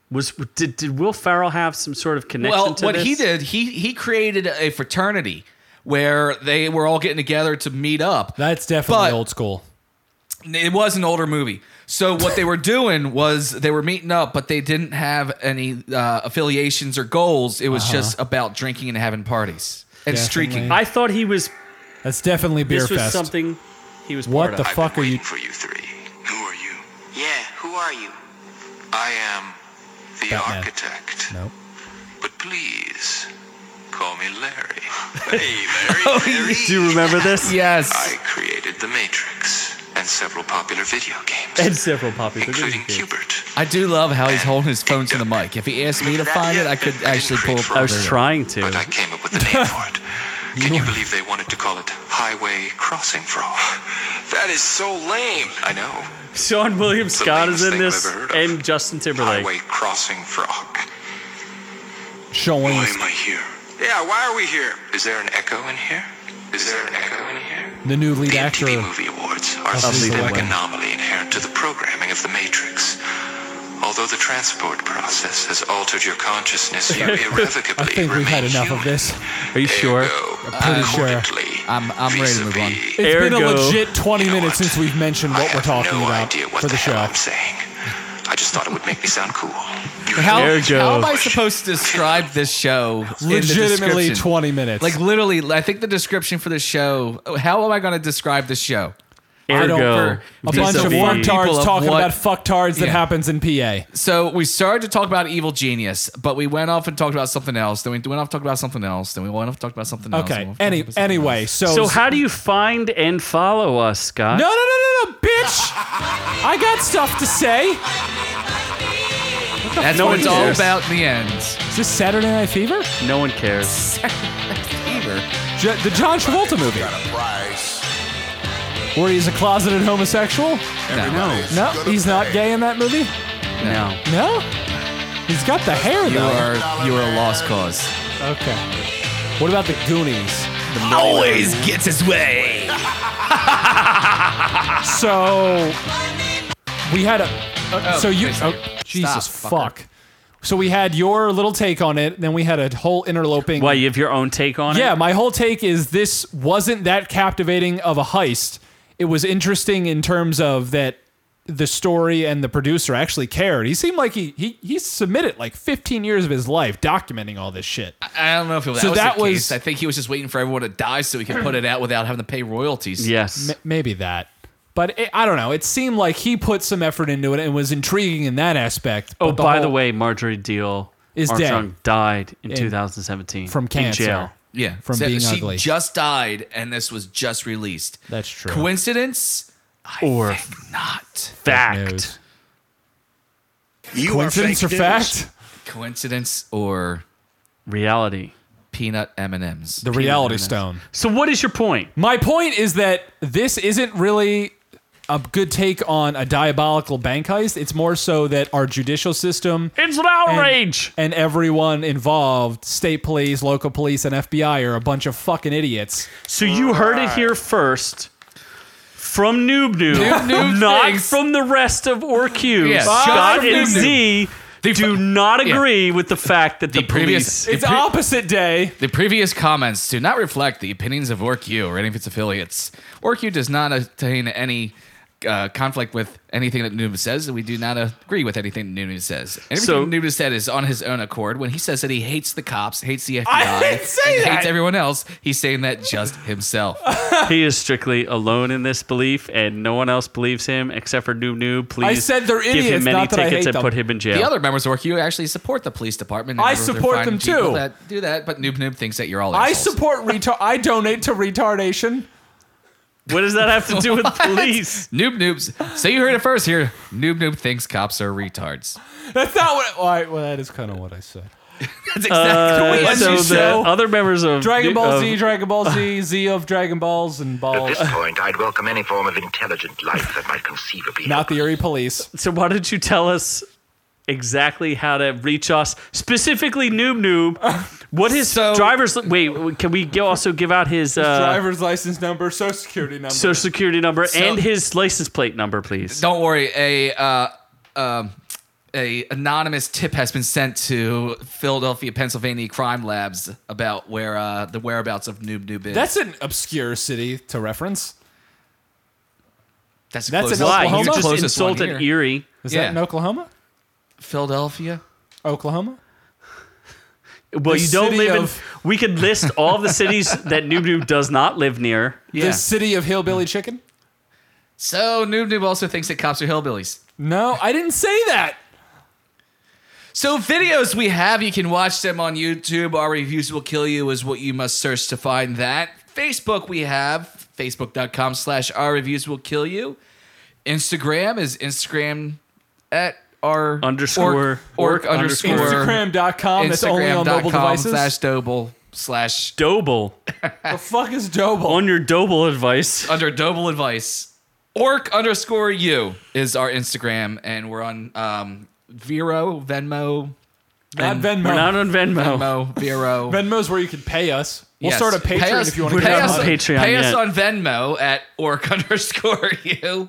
Was did, did Will Ferrell have some sort of connection Well, to what this? he did, he he created a fraternity where they were all getting together to meet up. That's definitely But- old school. It was an older movie. So what they were doing was they were meeting up, but they didn't have any uh, affiliations or goals. It was just about drinking and having parties and Definitely. streaking. I thought he was. That's definitely beer This was fest. something he was. What part the of. fuck are you? for you three. Who are you? Yeah, who are you? I am the Batman. architect. Nope. But please, call me Larry. (laughs) hey, Larry. Larry. (laughs) Do you remember this? yes. I created The Matrix and several popular video games, And several popular including video games. Q*bert. I do love how he's holding his phone to the mic. If he asked me to find it, I could actually pull up. I was trying to. But I came up with the name for it. (laughs) Can you believe they wanted to call it Highway Crossing Frog? That is so lame. I know. Seann William Scott is in this, ever heard of. and Justin Timberlake. Highway Crossing Frog. Sean Why am I here? Yeah, why are we here? Is there an echo in here? Is there an echo in here? the new lead The actor. MTV Movie Awards are a Of Lethal systemic Weapon. anomaly inherent to the programming of The Matrix. Although the transport process has altered your consciousness, (laughs) you irrevocably I think we've had remain enough of this. Are you sure? Ergo, pretty sure. I'm- I'm ready to move on. vis-a-vis, It's been a legit 20 You know minutes what? since we've mentioned I what we're talking no about what for the hell show. I'm saying. I just thought it would make me sound cool. You How, Ergo. how am I supposed to describe this show? in the Legitimately description? 20 minutes. Like literally, I think the description for the show. How am I going to describe the show? I don't. Ergo. a bunch of vis-a-vis fucktards people of talking what- about fucktards that Yeah. happens in PA. So we started to talk about Evil Genius, but we went off and talked about something else. Then we went off and talked about something else. Then we went off and talked about something else. Okay. and we went off and Any talked about something anyway, else. so So how do you find and follow us, Scott? No, no, no, no, no, bitch! I got stuff to say. That's No what one it's all about in the end. Is this Saturday Night Fever? No one cares. Saturday Night Fever. J- the John Travolta movie, Price. where he's a closeted homosexual. No. No, he's not gay in that movie. No. No, he's got the hair You though. are you are a lost cause. Okay. What about the Goonies? Always gets his way. (laughs) So we had a. uh, Oh, so you. please. Oh, Jesus Stop, fuck. So we had your little take on it. Then we had a whole interloping. Why you have your own take on it? Yeah, my whole take is this wasn't that captivating of a heist. It was interesting in terms of that the story and the producer actually cared. He seemed like he he he submitted like 15 years of his life documenting all this shit. I don't know if it was, So that was that the was- case. I think he was just waiting for everyone to die so he could put it out without having to pay royalties. Yes. M- maybe that. But it, I don't know. It seemed like he put some effort into it and was intriguing in that aspect. Oh, but by whole- the way, Marjorie Diehl Is Armstrong dead. died in, In- 2017 from in cancer. jail. Yeah, From So being she ugly. just died, and this was just released. That's true. Coincidence? I Or think not. Fact. You Coincidence or fact? Coincidence or Reality. peanut M and M's? The reality stone. So what is your point? My point is that this isn't really a good take on a diabolical bank heist. It's more so that our judicial system It's an and- outrage. and everyone involved, state police, local police, and FBI, are a bunch of fucking idiots. So you heard it here first from Noob Noob, Noob Noob not thinks- from the rest of OrcU. Yeah, Scott from and Noob Noob. Z do not agree with the fact that the, The previous- police. It's opposite day. The previous comments do not reflect the opinions of OrcU or any of its affiliates. OrcU does not attain any uh, conflict with anything that Noob says, and we do not agree with anything that Noob says. Everything So- Noob said is on his own accord. When he says that he hates the cops, hates the FBI, I didn't say and that. hates everyone else, he's saying that just (laughs) himself. he is strictly alone in this belief, and no one else believes him except for Noob Noob. Please, I said they're give idiots, him many not that I tickets and them. put him in jail. The other members of OrcU actually support the police department. I support them too. That do that, but Noob Noob thinks that you're all I support retard. I donate to retardation. What does that have to do with (laughs) police? Noob Noobs. So you heard it first here. Noob Noob thinks cops are retards. That's not what. All right, well, that is kind of what I said. (laughs) That's exactly Uh, we end so this the show? other members of Dragon Ball of- Z, Dragon Ball Z, Z of Dragon Balls and Balls. At balls. this point, I'd welcome any form of intelligent life that might conceivably Not the Erie Police. So why don't you tell us exactly how to reach us, specifically Noob Noob? What his So- driver's? Wait, can we gi- also give out his uh, Driver's license number, social security number. social security number So- and his license plate number, please? Don't worry, a uh, um, a anonymous tip has been sent to Philadelphia, Pennsylvania crime labs about where uh, the whereabouts of Noob Noob is. That's an obscure city to reference. that's, the that's closest- in Why Oklahoma? you just insulted. Erie? Is Yeah. that in Oklahoma? Philadelphia. Oklahoma? Well, The you don't city live in. (laughs) We could list all the cities (laughs) that Noob Noob does not live near. Yeah. The city of hillbilly hmm. chicken? so Noob Noob also thinks that cops are hillbillies. No, I didn't say that. So videos we have, you can watch them on YouTube. Our reviews will kill you is what you must search to find that. Facebook we have, facebook.com slash our reviews will kill you. Instagram is Instagram at our Underscore, orc, orc orc underscore Instagram.com. That's only on mobile Instagram.com devices. slash Doble slash Doble the fuck is Doble? on your Doble advice. under Doble advice. Orc underscore you is our Instagram, and we're on um, Vero, Venmo, Not and- Venmo. We're not on Venmo. Venmo, Vero. (laughs) Venmo's where you can pay us. We'll Yes. start a Pay Patreon us- if you want to we're get not on money. Patreon Pay us yet. on Venmo at orc (laughs) underscore you.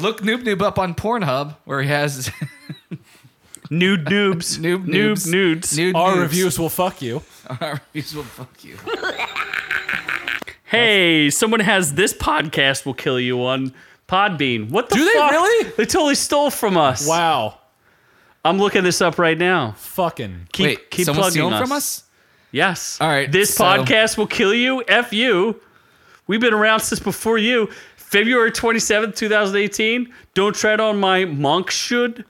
Look Noob Noob up on Pornhub where he has (laughs) Nude noobs. (laughs) Noob Noob Noobs. nudes. Nude Our noobs. reviews will fuck you. (laughs) Our reviews will fuck you. Hey, someone has this podcast will kill you on Podbean. What the fuck? Do they fuck? really? They totally stole from us. Wow. I'm looking this up right now. Fucking. Keep Wait, keep someone's plugging stealing us. from us? Yes. All right, This so- podcast will kill you. F you. We've been around since before you. February 27th, 2018. Don't tread on my monk should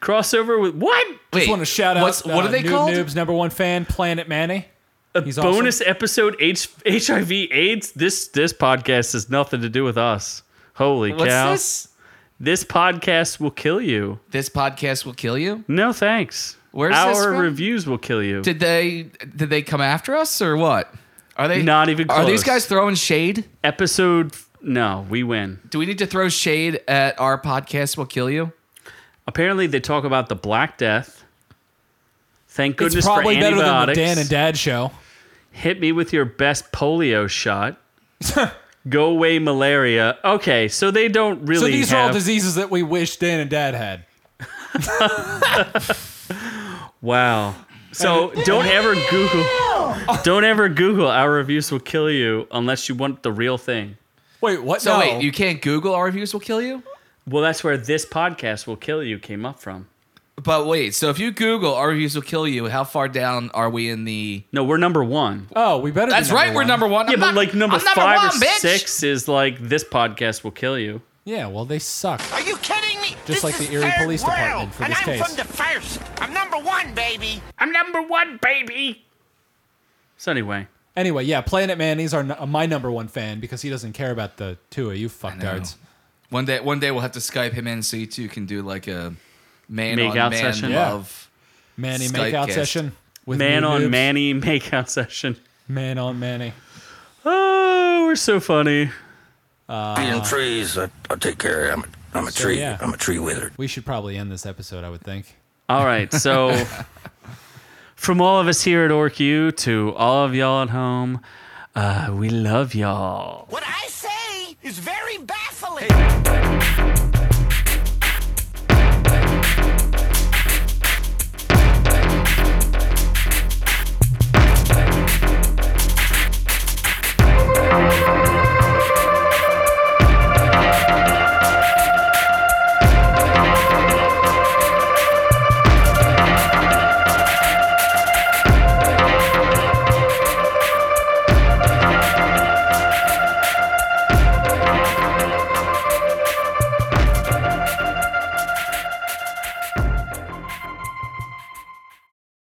crossover with what? Wait, Just want to shout out. what uh, are they Noob called? Noob's number one fan, Planet Manny. A He's awesome. bonus episode H- HIV AIDS. This this podcast has nothing to do with us. Holy What's cow. this? This podcast will kill you. This podcast will kill you. No thanks. Where's Our this from? reviews will kill you. Did they did they come after us or what? Are they Not even Are these guys throwing shade? Episode no, we win. Do we need to throw shade at our podcast will kill you? Apparently they talk about the Black Death. Thank goodness It's probably for better than the antibiotics. Dan and Dad show. Hit me with your best polio shot. (laughs) Go away malaria. Okay, so they don't really. So really these are all have. diseases that we wish Dan and Dad had. (laughs) Wow. So don't ever Google. Don't ever Google our reviews will kill you unless you want the real thing. Wait, what? So no. wait, you can't Google our reviews will kill you? Well, that's where this podcast will kill you came up from. But wait, so if you Google our reviews will kill you, how far down are we in the No, we're number one. oh, we better. That's be right, we're one. number one. Yeah, I'm but not- like number I'm number five one, or bitch. six is like this podcast will kill you. Yeah, well, they suck. Are you kidding me? Just This like is the Erie third Police world, Department for and this I'm case. from the first. I'm number one, baby. I'm number one, baby. So anyway, Anyway, yeah, Planet Manny's are n- uh, my number one fan because he doesn't care about the two of you fucktards. One day one day we'll have to Skype him in so you two can do like a man Make on out man session? Yeah. Manny Skype makeout cast. session with man on Noobs. Manny (laughs) makeout session. Man on Manny. Oh, we're so funny. Uh, Being trees, I, I take care of. I'm a, I'm a So, tree. yeah. I'm a tree wizard. We should probably end this episode. I would think. All right, so (laughs) from all of us here at OrcU to all of y'all at home, uh, we love y'all. What I say is very baffling.